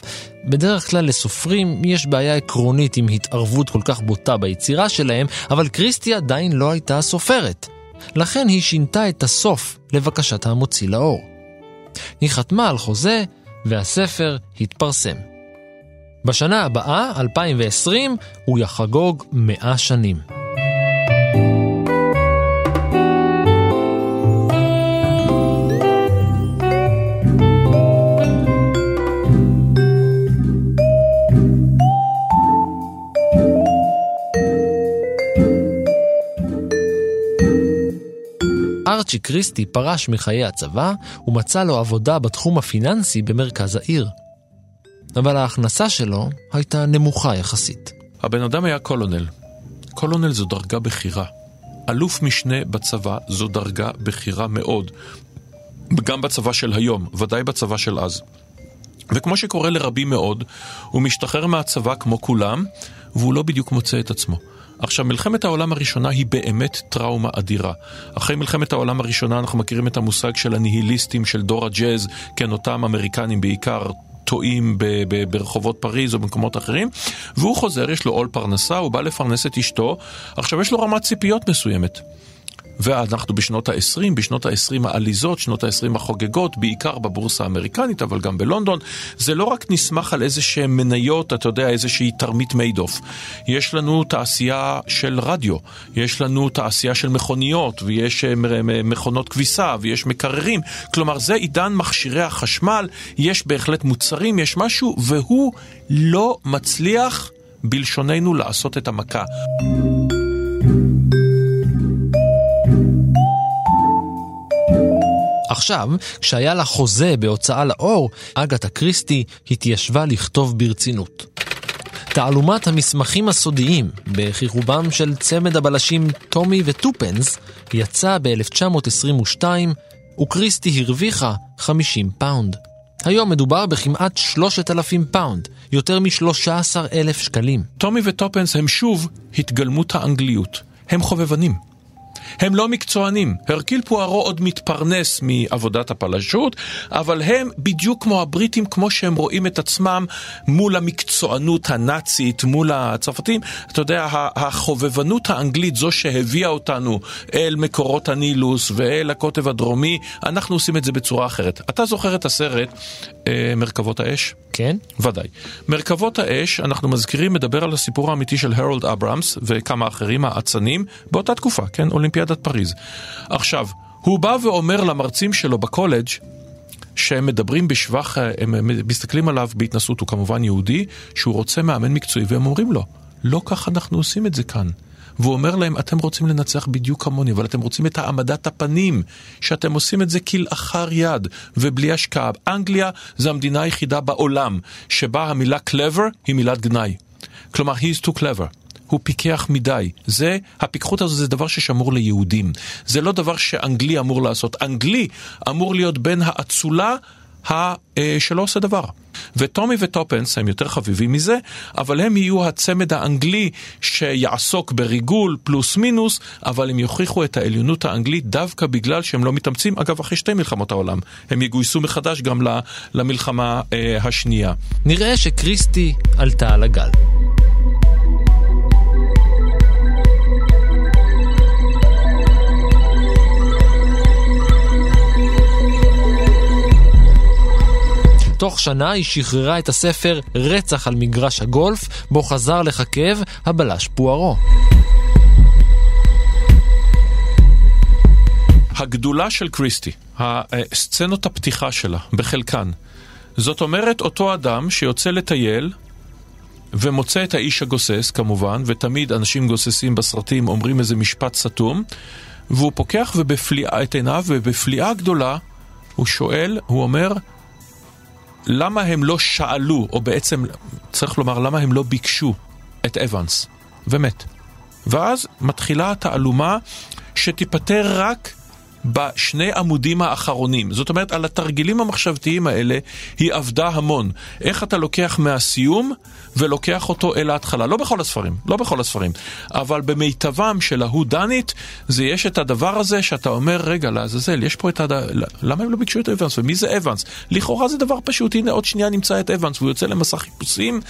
בדרך כלל לסופרים יש בעיה עקרונית עם התערבות כל כך בוטה ביצירה שלהם, אבל קריסטי עדיין לא הייתה סופרת. לכן היא שינתה את הסוף לבקשת המוציא לאור. היא חתמה על חוזה, והספר התפרסם. בשנה הבאה, 2020, הוא יחגוג 100 שנים. ארצ'י קריסטי פרש מחיי הצבא ומצא לו עבודה בתחום הפיננסי במרכז העיר. אבל ההכנסה שלו הייתה נמוכה יחסית. הבן אדם היה קולונל. קולונל זו דרגה בכירה. אלוף משנה בצבא זו דרגה בכירה מאוד. גם בצבא של היום, ודאי בצבא של אז. וכמו שקורה לרבים מאוד, הוא משתחרר מהצבא כמו כולם, והוא לא בדיוק מוצא את עצמו. עכשיו, מלחמת העולם הראשונה היא באמת טראומה אדירה. אחרי מלחמת העולם הראשונה אנחנו מכירים את המושג של הניהיליסטים של דור הג'אז, כן, אותם אמריקנים בעיקר, טועים ב- ב- ברחובות פריז או במקומות אחרים, והוא חוזר, יש לו עול פרנסה, הוא בא לפרנס את אשתו, עכשיו יש לו רמת ציפיות מסוימת. ואנחנו בשנות ה-20, בשנות ה-20 העליזות, שנות ה-20 החוגגות, בעיקר בבורסה האמריקנית, אבל גם בלונדון, זה לא רק נסמך על איזה שהן מניות, אתה יודע, איזושהי תרמית מיידוף. יש לנו תעשייה של רדיו, יש לנו תעשייה של מכוניות, ויש אה, מכונות כביסה, ויש מקררים. כלומר, זה עידן מכשירי החשמל, יש בהחלט מוצרים, יש משהו, והוא לא מצליח, בלשוננו, לעשות את המכה. עכשיו, כשהיה לה חוזה בהוצאה לאור, אגתה קריסטי התיישבה לכתוב ברצינות. תעלומת המסמכים הסודיים, בכיכובם של צמד הבלשים טומי וטופנס, יצא ב-1922, וקריסטי הרוויחה 50 פאונד. היום מדובר בכמעט 3,000 פאונד, יותר מ-13,000 שקלים. טומי וטופנס הם שוב התגלמות האנגליות. הם חובבנים. הם לא מקצוענים. הרקול פוארו עוד מתפרנס מעבודת הבלשות, אבל הם בדיוק כמו הבריטים, כמו שהם רואים את עצמם מול המקצוענות הנאצית, מול הצרפתים. אתה יודע, החובבנות האנגלית, זו שהביאה אותנו אל מקורות הנילוס ואל הקוטב הדרומי, אנחנו עושים את זה בצורה אחרת. אתה זוכר את הסרט אה, מרכבות האש? כן. ודאי. מרכבות האש, אנחנו מזכירים, מדבר על הסיפור האמיתי של הרולד אברהמס וכמה אחרים, האצנים, באותה תקופה, כן? אולימפיאדת פריז. עכשיו, הוא בא ואומר למרצים שלו בקולג' שהם מדברים בשבח, הם מסתכלים עליו בהתנסות, הוא כמובן יהודי, שהוא רוצה מאמן מקצועי, והם אומרים לו, לא כך אנחנו עושים את זה כאן. והוא אומר להם, אתם רוצים לנצח בדיוק כמוני, אבל אתם רוצים את העמדת הפנים, שאתם עושים את זה כלאחר יד ובלי השקעה. אנגליה זה המדינה היחידה בעולם שבה המילה clever היא מילת גנאי. כלומר, he is too clever. הוא פיקח מדי. זה, הפיקחות הזו זה דבר ששמור ליהודים. זה לא דבר שאנגלי אמור לעשות. אנגלי אמור להיות בין האצולה שלא עושה דבר. וטומי וטופנס הם יותר חביבים מזה, אבל הם יהיו הצמד האנגלי שיעסוק בריגול פלוס מינוס, אבל הם יוכיחו את העליונות האנגלית דווקא בגלל שהם לא מתאמצים, אגב, אחרי שתי מלחמות העולם. הם יגויסו מחדש גם למלחמה אה, השנייה. נראה שקריסטי עלתה על הגל. תוך שנה היא שחררה את הספר רצח על מגרש הגולף, בו חזר לככב הבלש פוארו. הגדולה של קריסטי, הסצנות הפתיחה שלה, בחלקן, זאת אומרת אותו אדם שיוצא לטייל ומוצא את האיש הגוסס כמובן, ותמיד אנשים גוססים בסרטים אומרים איזה משפט סתום, והוא פוקח ובפליאה את עיניו, ובפליאה גדולה הוא שואל, הוא אומר, למה הם לא שאלו, או בעצם צריך לומר, למה הם לא ביקשו את אבנס, ומת. ואז מתחילה התעלומה שתיפטר רק בשני עמודים האחרונים. זאת אומרת, על התרגילים המחשבתיים האלה היא עבדה המון. איך אתה לוקח מהסיום ולוקח אותו אל ההתחלה. לא בכל הספרים, לא בכל הספרים, אבל במיטבם של ההוא דנית, זה יש את הדבר הזה שאתה אומר, רגע, לעזאזל, יש פה את הד... למה הם לא ביקשו את אבנס? ומי זה אבנס? לכאורה זה דבר פשוט, הנה עוד שנייה נמצא את אבנס, והוא יוצא למסע חיפושים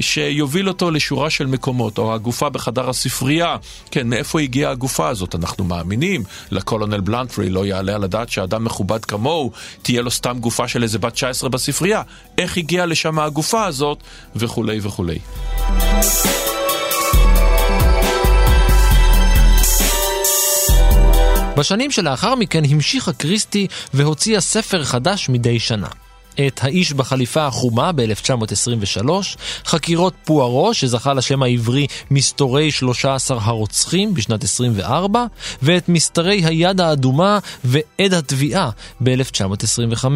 שיוביל אותו לשורה של מקומות, או הגופה בחדר הספרייה. כן, מאיפה הגיעה הגופה הזאת? אנחנו מאמינים, לקולונל בלנטרי לא יעלה על הדעת שאדם מכובד כמוהו, תהיה לו סתם גופה של איזה בת 19 בספרייה. איך הגיעה לשם הגופה הזאת, וכולי וכולי. וכולי. בשנים שלאחר מכן המשיכה קריסטי והוציאה ספר חדש מדי שנה. את האיש בחליפה החומה ב-1923, חקירות פוארו שזכה לשם העברי מסתורי 13 הרוצחים בשנת 24, ואת מסתרי היד האדומה ועד התביעה ב-1925.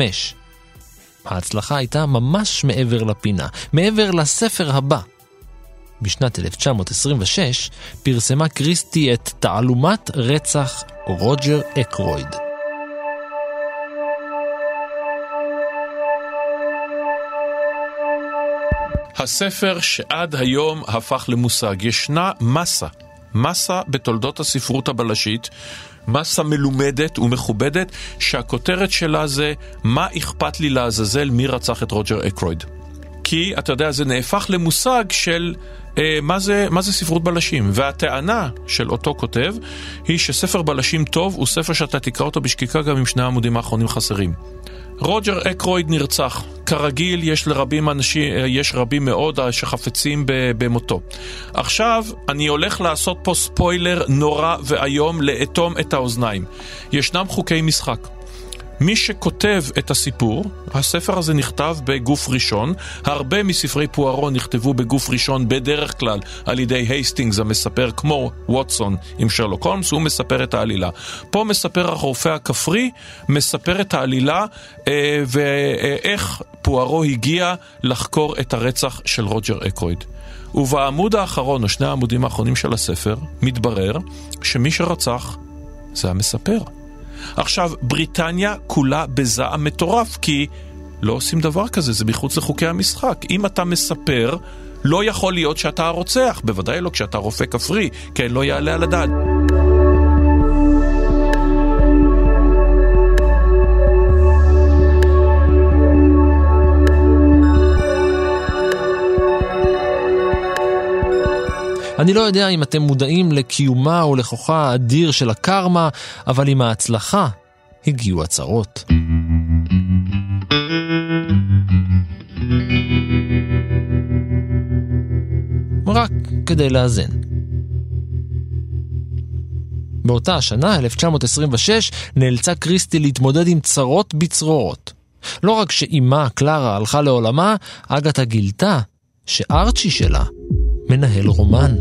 ההצלחה הייתה ממש מעבר לפינה, מעבר לספר הבא. בשנת 1926 פרסמה קריסטי את תעלומת רצח רוג'ר אקרויד. הספר שעד היום הפך למושג. ישנה מסה, מסה בתולדות הספרות הבלשית, מסה מלומדת ומכובדת, שהכותרת שלה זה מה אכפת לי לעזאזל מי רצח את רוג'ר אקרויד. כי, אתה יודע, זה נהפך למושג של אה, מה, זה, מה זה ספרות בלשים. והטענה של אותו כותב היא שספר בלשים טוב הוא ספר שאתה תקרא אותו בשקיקה גם אם שני העמודים האחרונים חסרים. רוג'ר אקרויד נרצח. כרגיל, יש לרבים אנשים, יש רבים מאוד שחפצים במותו. עכשיו, אני הולך לעשות פה ספוילר נורא ואיום לאטום את האוזניים. ישנם חוקי משחק. מי שכותב את הסיפור, הספר הזה נכתב בגוף ראשון, הרבה מספרי פוארו נכתבו בגוף ראשון בדרך כלל על ידי הייסטינגס המספר כמו ווטסון עם שרלוק הולמס, הוא מספר את העלילה. פה מספר הרופא הכפרי, מספר את העלילה אה, ואיך פוארו הגיע לחקור את הרצח של רוג'ר אקרויד. ובעמוד האחרון, או שני העמודים האחרונים של הספר, מתברר שמי שרצח זה המספר. עכשיו, בריטניה כולה בזעם מטורף, כי לא עושים דבר כזה, זה מחוץ לחוקי המשחק. אם אתה מספר, לא יכול להיות שאתה הרוצח, בוודאי לא כשאתה רופא כפרי, כן, לא יעלה על הדעת. אני לא יודע אם אתם מודעים לקיומה או לכוחה האדיר של הקרמה, אבל עם ההצלחה הגיעו הצהרות. רק כדי לאזן. באותה השנה, 1926, נאלצה קריסטי להתמודד עם צרות בצרורות. לא רק שאימה, קלרה, הלכה לעולמה, אגתה גילתה שארצ'י שלה מנהל רומן.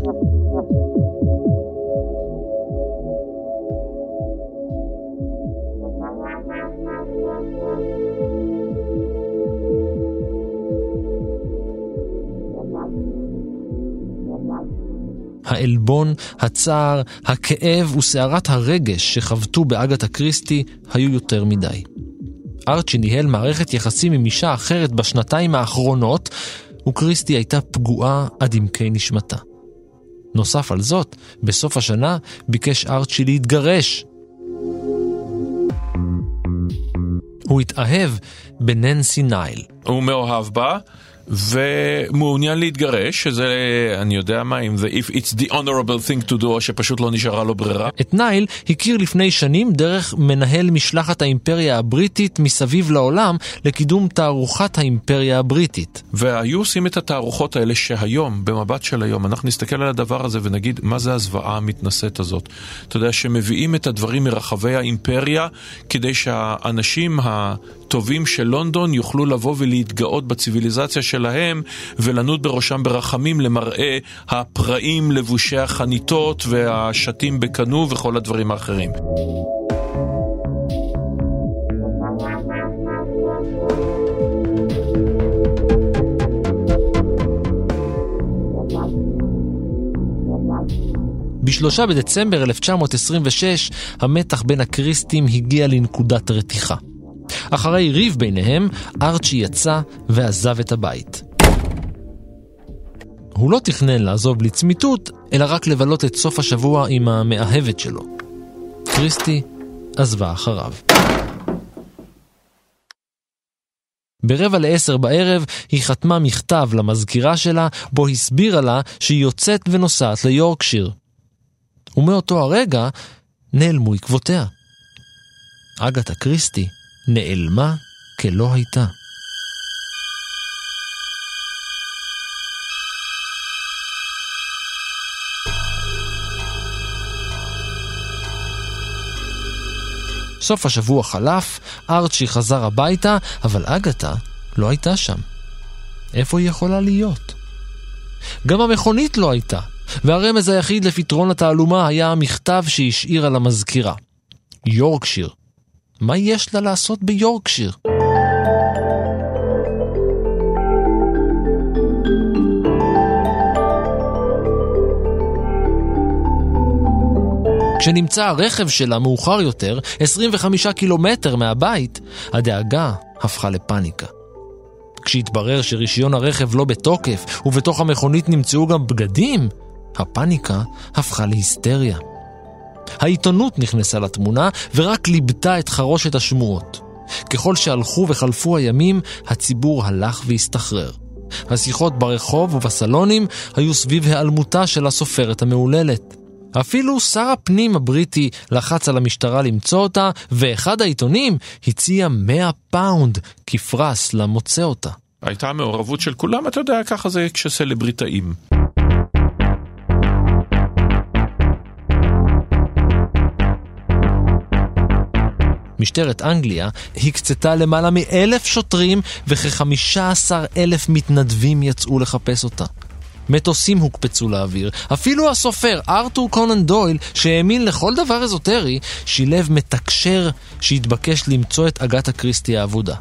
העלבון, הצער, הכאב וסערת הרגש שחבטו באגתה קריסטי היו יותר מדי. ארצ'י ניהל מערכת יחסים עם אישה אחרת בשנתיים האחרונות, וקריסטי הייתה פגועה עד עמקי נשמתה. נוסף על זאת, בסוף השנה ביקש ארצ'י להתגרש. הוא התאהב בננסי נייל. הוא מאוהב בה, ומעוניין להתגרש, שזה, אני יודע מה, אם זה if it's the honorable thing to do, או שפשוט לא נשארה לו ברירה. את נייל הכיר לפני שנים דרך מנהל משלחת האימפריה הבריטית מסביב לעולם לקידום תערוכת האימפריה הבריטית. והיו עושים את התערוכות האלה שהיום, במבט של היום, אנחנו נסתכל על הדבר הזה ונגיד, מה זה הזוועה המתנשאת הזאת? אתה יודע, שמביאים את הדברים מרחבי האימפריה כדי שהאנשים הטובים של לונדון יוכלו לבוא ולהתגאות בציוויליזציה שלהם ולנוד בראשם ברחמים למראה הפראים לבושי החניתות והשתים בקנו וכל הדברים האחרים. בשלושה בדצמבר 1926 המתח בין הקריסטים הגיע לנקודת רתיחה. אחרי ריב ביניהם, ארצ'י יצא ועזב את הבית. הוא לא תכנן לעזוב לצמיתות, אלא רק לבלות את סוף השבוע עם המאהבת שלו. קריסטי עזבה אחריו. ברבע לעשר בערב היא חתמה מכתב למזכירה שלה, בו הסבירה לה שהיא יוצאת ונוסעת ליורקשיר. ומאותו הרגע נעלמו עקבותיה. אגתה קריסטי נעלמה כלא הייתה. סוף השבוע חלף, ארצ'י חזר הביתה, אבל אגתה לא הייתה שם. איפה היא יכולה להיות? גם המכונית לא הייתה, והרמז היחיד לפתרון התעלומה היה המכתב שהשאירה למזכירה. יורקשיר, מה יש לה לעשות ביורקשיר? כשנמצא הרכב שלה מאוחר יותר, 25 קילומטר מהבית, הדאגה הפכה לפניקה. כשהתברר שרישיון הרכב לא בתוקף, ובתוך המכונית נמצאו גם בגדים, הפניקה הפכה להיסטריה. העיתונות נכנסה לתמונה ורק ליבתה את חרושת השמועות. ככל שהלכו וחלפו הימים, הציבור הלך והסתחרר. השיחות ברחוב ובסלונים היו סביב היעלמותה של הסופרת המהוללת. אפילו שר הפנים הבריטי לחץ על המשטרה למצוא אותה, ואחד העיתונים הציע 100 פאונד כפרס למוצא אותה. הייתה מעורבות של כולם, אתה יודע, ככה זה כשסלבריטאים. משטרת אנגליה הקצתה למעלה מאלף שוטרים וכ-15 אלף מתנדבים יצאו לחפש אותה. מטוסים הוקפצו לאוויר. אפילו הסופר ארתור קונן דויל, שהאמין לכל דבר אזוטרי, שילב מתקשר שהתבקש למצוא את אגת הקריסטי האבודה.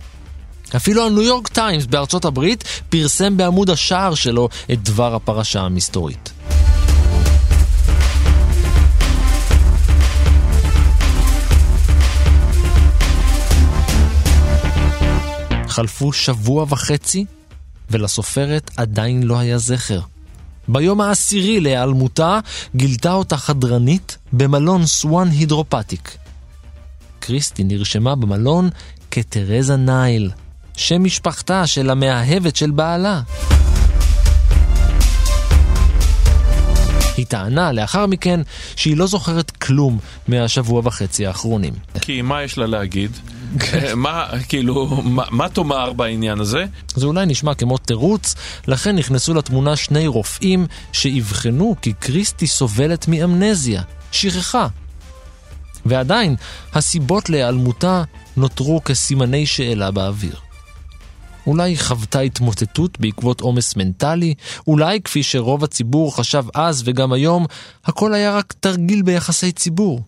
אפילו הניו יורק טיימס בארצות הברית פרסם בעמוד השער שלו את דבר הפרשה המסתורית. חלפו שבוע וחצי, ולסופרת עדיין לא היה זכר. ביום העשירי להיעלמותה גילתה אותה חדרנית במלון סואן הידרופטיק. קריסטי נרשמה במלון כתרזה נייל, שם משפחתה של המאהבת של בעלה. היא טענה לאחר מכן שהיא לא זוכרת כלום מהשבוע וחצי האחרונים. כי מה יש לה להגיד? מה, כאילו, מה, מה תאמר בעניין הזה? זה אולי נשמע כמו תירוץ, לכן נכנסו לתמונה שני רופאים שאבחנו כי קריסטי סובלת מאמנזיה, שכחה. ועדיין, הסיבות להיעלמותה נותרו כסימני שאלה באוויר. אולי חוותה התמוטטות בעקבות עומס מנטלי, אולי כפי שרוב הציבור חשב אז וגם היום, הכל היה רק תרגיל ביחסי ציבור.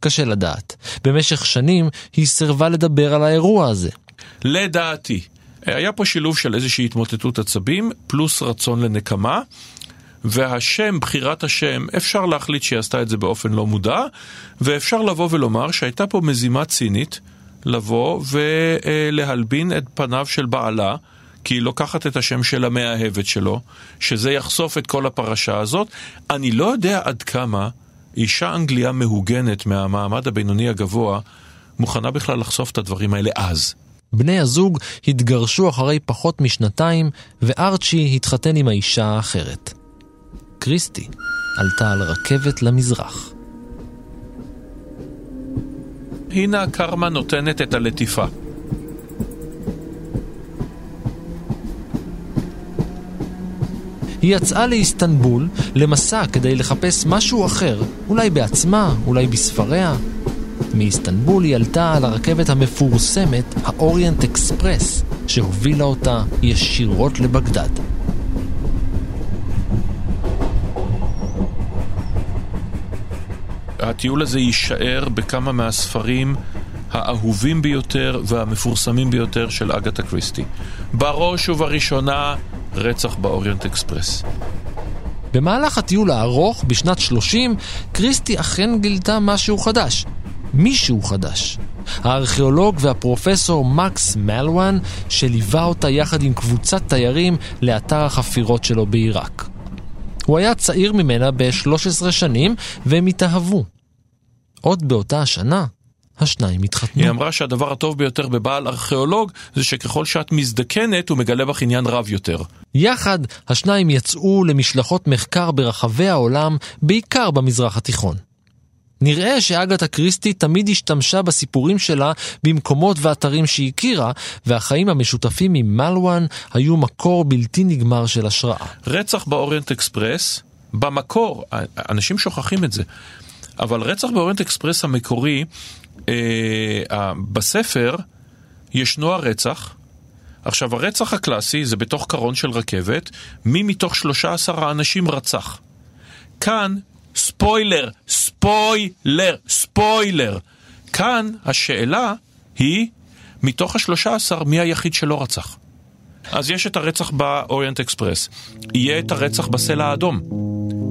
קשה לדעת. במשך שנים היא סירבה לדבר על האירוע הזה. לדעתי, היה פה שילוב של איזושהי התמוטטות עצבים, פלוס רצון לנקמה. והשם, בחירת השם, אפשר להחליט שהיא עשתה את זה באופן לא מודע, ואפשר לבוא ולומר שהייתה פה מזימה צינית לבוא ולהלבין את פניו של בעלה, כי היא לוקחת את השם של המאהבת שלו, שזה יחשוף את כל הפרשה הזאת. אני לא יודע עד כמה אישה אנגליה מהוגנת מהמעמד הבינוני הגבוה מוכנה בכלל לחשוף את הדברים האלה אז. בני הזוג התגרשו אחרי פחות משנתיים, וארצ'י התחתן עם האישה האחרת. קריסטי עלתה על רכבת למזרח. הנה הקרמה נותנת את הלטיפה. היא יצאה לאיסטנבול למסע כדי לחפש משהו אחר, אולי בעצמה, אולי בספריה. מאיסטנבול היא עלתה על הרכבת המפורסמת, האוריינט אקספרס, שהובילה אותה ישירות לבגדד. הטיול הזה יישאר בכמה מהספרים האהובים ביותר והמפורסמים ביותר של אגתה קריסטי. בראש ובראשונה, רצח באוריינט אקספרס. במהלך הטיול הארוך, בשנת 30, קריסטי אכן גילתה משהו חדש. מישהו חדש. הארכיאולוג והפרופסור מקס מלואן, שליווה אותה יחד עם קבוצת תיירים לאתר החפירות שלו בעיראק. הוא היה צעיר ממנה ב-13 שנים, והם התאהבו. עוד באותה השנה, השניים התחתנו. היא אמרה שהדבר הטוב ביותר בבעל ארכיאולוג זה שככל שאת מזדקנת הוא מגלה בך עניין רב יותר. יחד, השניים יצאו למשלחות מחקר ברחבי העולם, בעיקר במזרח התיכון. נראה שאגתה קריסטי תמיד השתמשה בסיפורים שלה במקומות ואתרים שהכירה, והחיים המשותפים עם מלואן היו מקור בלתי נגמר של השראה. רצח באוריינט אקספרס, במקור, אנשים שוכחים את זה, אבל רצח באוריינט אקספרס המקורי, אה, בספר ישנו הרצח. עכשיו, הרצח הקלאסי זה בתוך קרון של רכבת, מי מתוך 13 האנשים רצח. כאן, ספוילר, ספוילר, ספוילר. כאן השאלה היא, מתוך השלושה עשר, מי היחיד שלא רצח? אז יש את הרצח באוריינט אקספרס, יהיה את הרצח בסלע האדום.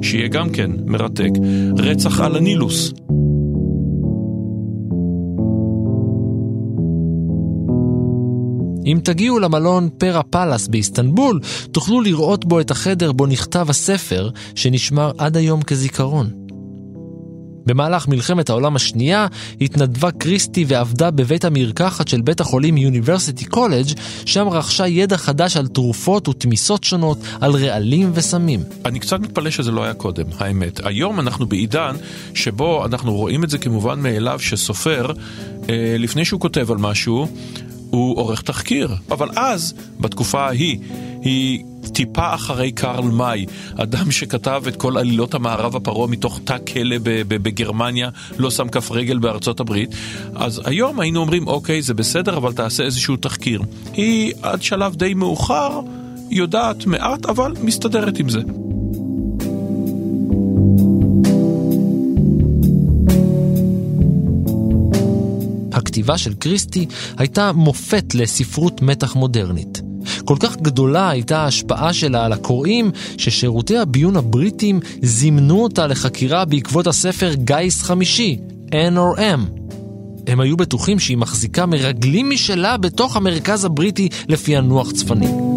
שיהיה גם כן מרתק, רצח על הנילוס. אם תגיעו למלון פרה פלאס באיסטנבול, תוכלו לראות בו את החדר בו נכתב הספר, שנשמר עד היום כזיכרון. במהלך מלחמת העולם השנייה התנדבה קריסטי ועבדה בבית המרקחת של בית החולים יוניברסיטי קולג', שם רכשה ידע חדש על תרופות ותמיסות שונות, על רעלים וסמים. אני קצת מתפלא שזה לא היה קודם, האמת. היום אנחנו בעידן שבו אנחנו רואים את זה כמובן מאליו שסופר, אה, לפני שהוא כותב על משהו, הוא עורך תחקיר. אבל אז, בתקופה ההיא, היא טיפה אחרי קרל מאי, אדם שכתב את כל עלילות המערב הפרעה מתוך תא כלא בגרמניה, לא שם כף רגל בארצות הברית. אז היום היינו אומרים, אוקיי, זה בסדר, אבל תעשה איזשהו תחקיר. היא עד שלב די מאוחר יודעת מעט, אבל מסתדרת עם זה. הכתיבה של קריסטי הייתה מופת לספרות מתח מודרנית. כל כך גדולה הייתה ההשפעה שלה על הקוראים, ששירותי הביון הבריטים זימנו אותה לחקירה בעקבות הספר גיס חמישי, N or M. הם היו בטוחים שהיא מחזיקה מרגלים משלה בתוך המרכז הבריטי לפענוח צפנים.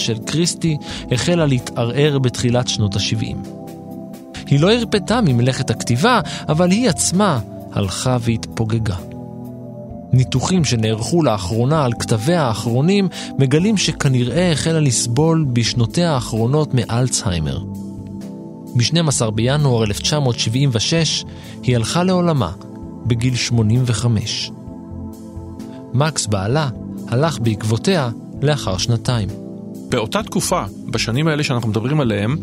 של קריסטי החלה להתערער בתחילת שנות ה-70. היא לא הרפתה ממלאכת הכתיבה, אבל היא עצמה הלכה והתפוגגה. ניתוחים שנערכו לאחרונה על כתביה האחרונים מגלים שכנראה החלה לסבול בשנותיה האחרונות מאלצהיימר. ב-12 בינואר 1976 היא הלכה לעולמה בגיל 85. מקס בעלה הלך בעקבותיה לאחר שנתיים. באותה תקופה, בשנים האלה שאנחנו מדברים עליהם,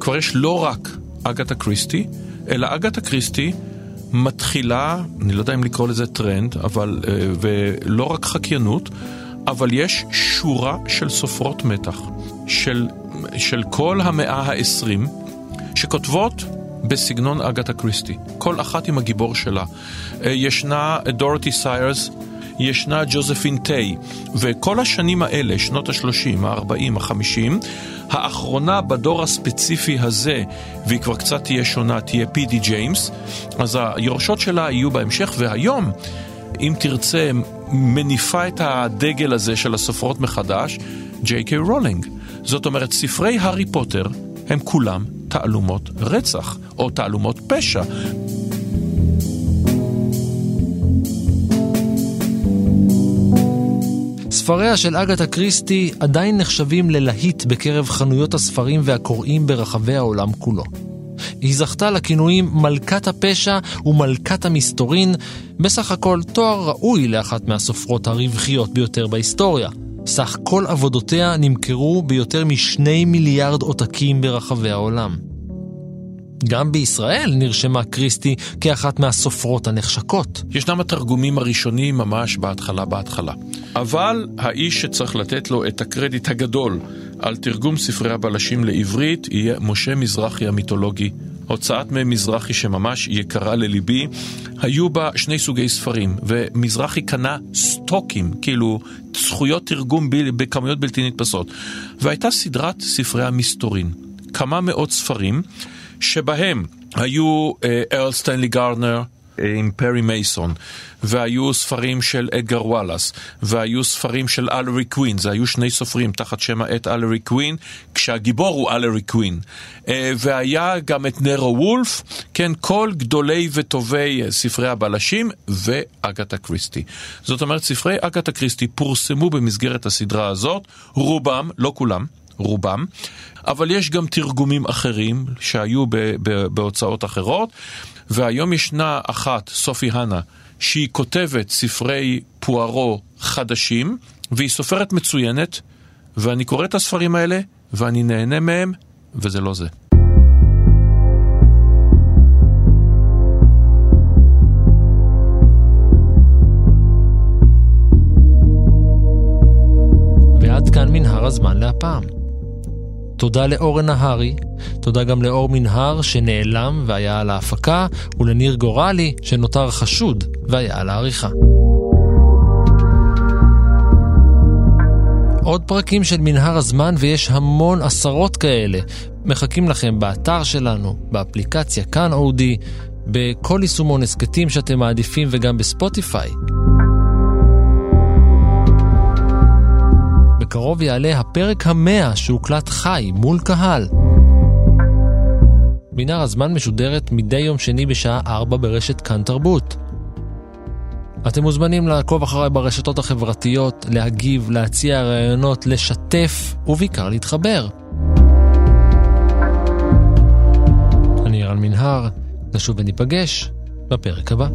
כבר יש לא רק אגתה קריסטי, אלא אגתה קריסטי מתחילה, אני לא יודע אם לקרוא לזה טרנד, אבל, אה, ולא רק חקיינות, אבל יש שורה של סופרות מתח, של, של כל המאה העשרים, שכותבות בסגנון אגתה קריסטי, כל אחת עם הגיבור שלה. אה, ישנה דורותי סיירס, ישנה ג'וזפין טיי, וכל השנים האלה, שנות ה-30, ה-40, ה-50, האחרונה בדור הספציפי הזה, והיא כבר קצת תהיה שונה, תהיה פי.די ג'יימס, אז היורשות שלה יהיו בהמשך, והיום, אם תרצה, מניפה את הדגל הזה של הסופרות מחדש, ג'יי קיי רולינג. זאת אומרת, ספרי הארי פוטר הם כולם תעלומות רצח, או תעלומות פשע. ספריה של אגתה קריסטי עדיין נחשבים ללהיט בקרב חנויות הספרים והקוראים ברחבי העולם כולו. היא זכתה לכינויים מלכת הפשע ומלכת המסתורין, בסך הכל תואר ראוי לאחת מהסופרות הרווחיות ביותר בהיסטוריה. סך כל עבודותיה נמכרו ביותר משני מיליארד עותקים ברחבי העולם. גם בישראל נרשמה קריסטי כאחת מהסופרות הנחשקות. ישנם התרגומים הראשונים ממש בהתחלה בהתחלה. אבל האיש שצריך לתת לו את הקרדיט הגדול על תרגום ספרי הבלשים לעברית יהיה משה מזרחי המיתולוגי. הוצאת מי מזרחי שממש יקרה לליבי, היו בה שני סוגי ספרים, ומזרחי קנה סטוקים, כאילו זכויות תרגום. בכמויות בלתי נתפסות. והייתה סדרת ספרי המסתורין, כמה מאות ספרים, שבהם היו אה, ארל סטנלי גארנר, עם פרי מייסון, והיו ספרים של אדגר וואלאס, והיו ספרים של אלרי קווין, זה היו שני סופרים תחת שם העט אלרי קווין, כשהגיבור הוא אלרי קווין. אה, והיה גם את נרו וולף, כן, כל גדולי וטובי ספרי הבלשים, ואגתה קריסטי. זאת אומרת, ספרי אגתה קריסטי פורסמו במסגרת הסדרה הזאת, רובם, לא כולם, רובם, אבל יש גם תרגומים אחרים שהיו בהוצאות אחרות, והיום ישנה אחת, סופי הנה, שהיא כותבת ספרי פוארו חדשים, והיא סופרת מצוינת, ואני קורא את הספרים האלה, ואני נהנה מהם, וזה לא זה. ועד כאן מנהר הזמן להפעם. תודה לאורן נהרי, תודה גם לאור מנהר שנעלם והיה על ההפקה, ולניר גורלי שנותר חשוד והיה על העריכה. עוד פרקים של מנהר הזמן ויש המון עשרות כאלה. מחכים לכם באתר שלנו, באפליקציה כאן אודי, בכל יישומון הסכתים שאתם מעדיפים וגם בספוטיפיי. בקרוב יעלה הפרק המאה שהוקלט חי מול קהל. מנהר הזמן משודרת מדי יום שני בשעה 4 ברשת כאן תרבות. אתם מוזמנים לעקוב אחריי ברשתות החברתיות, להגיב, להציע רעיונות, לשתף ובעיקר להתחבר. אני רן מנהר, נשוב וניפגש בפרק הבא.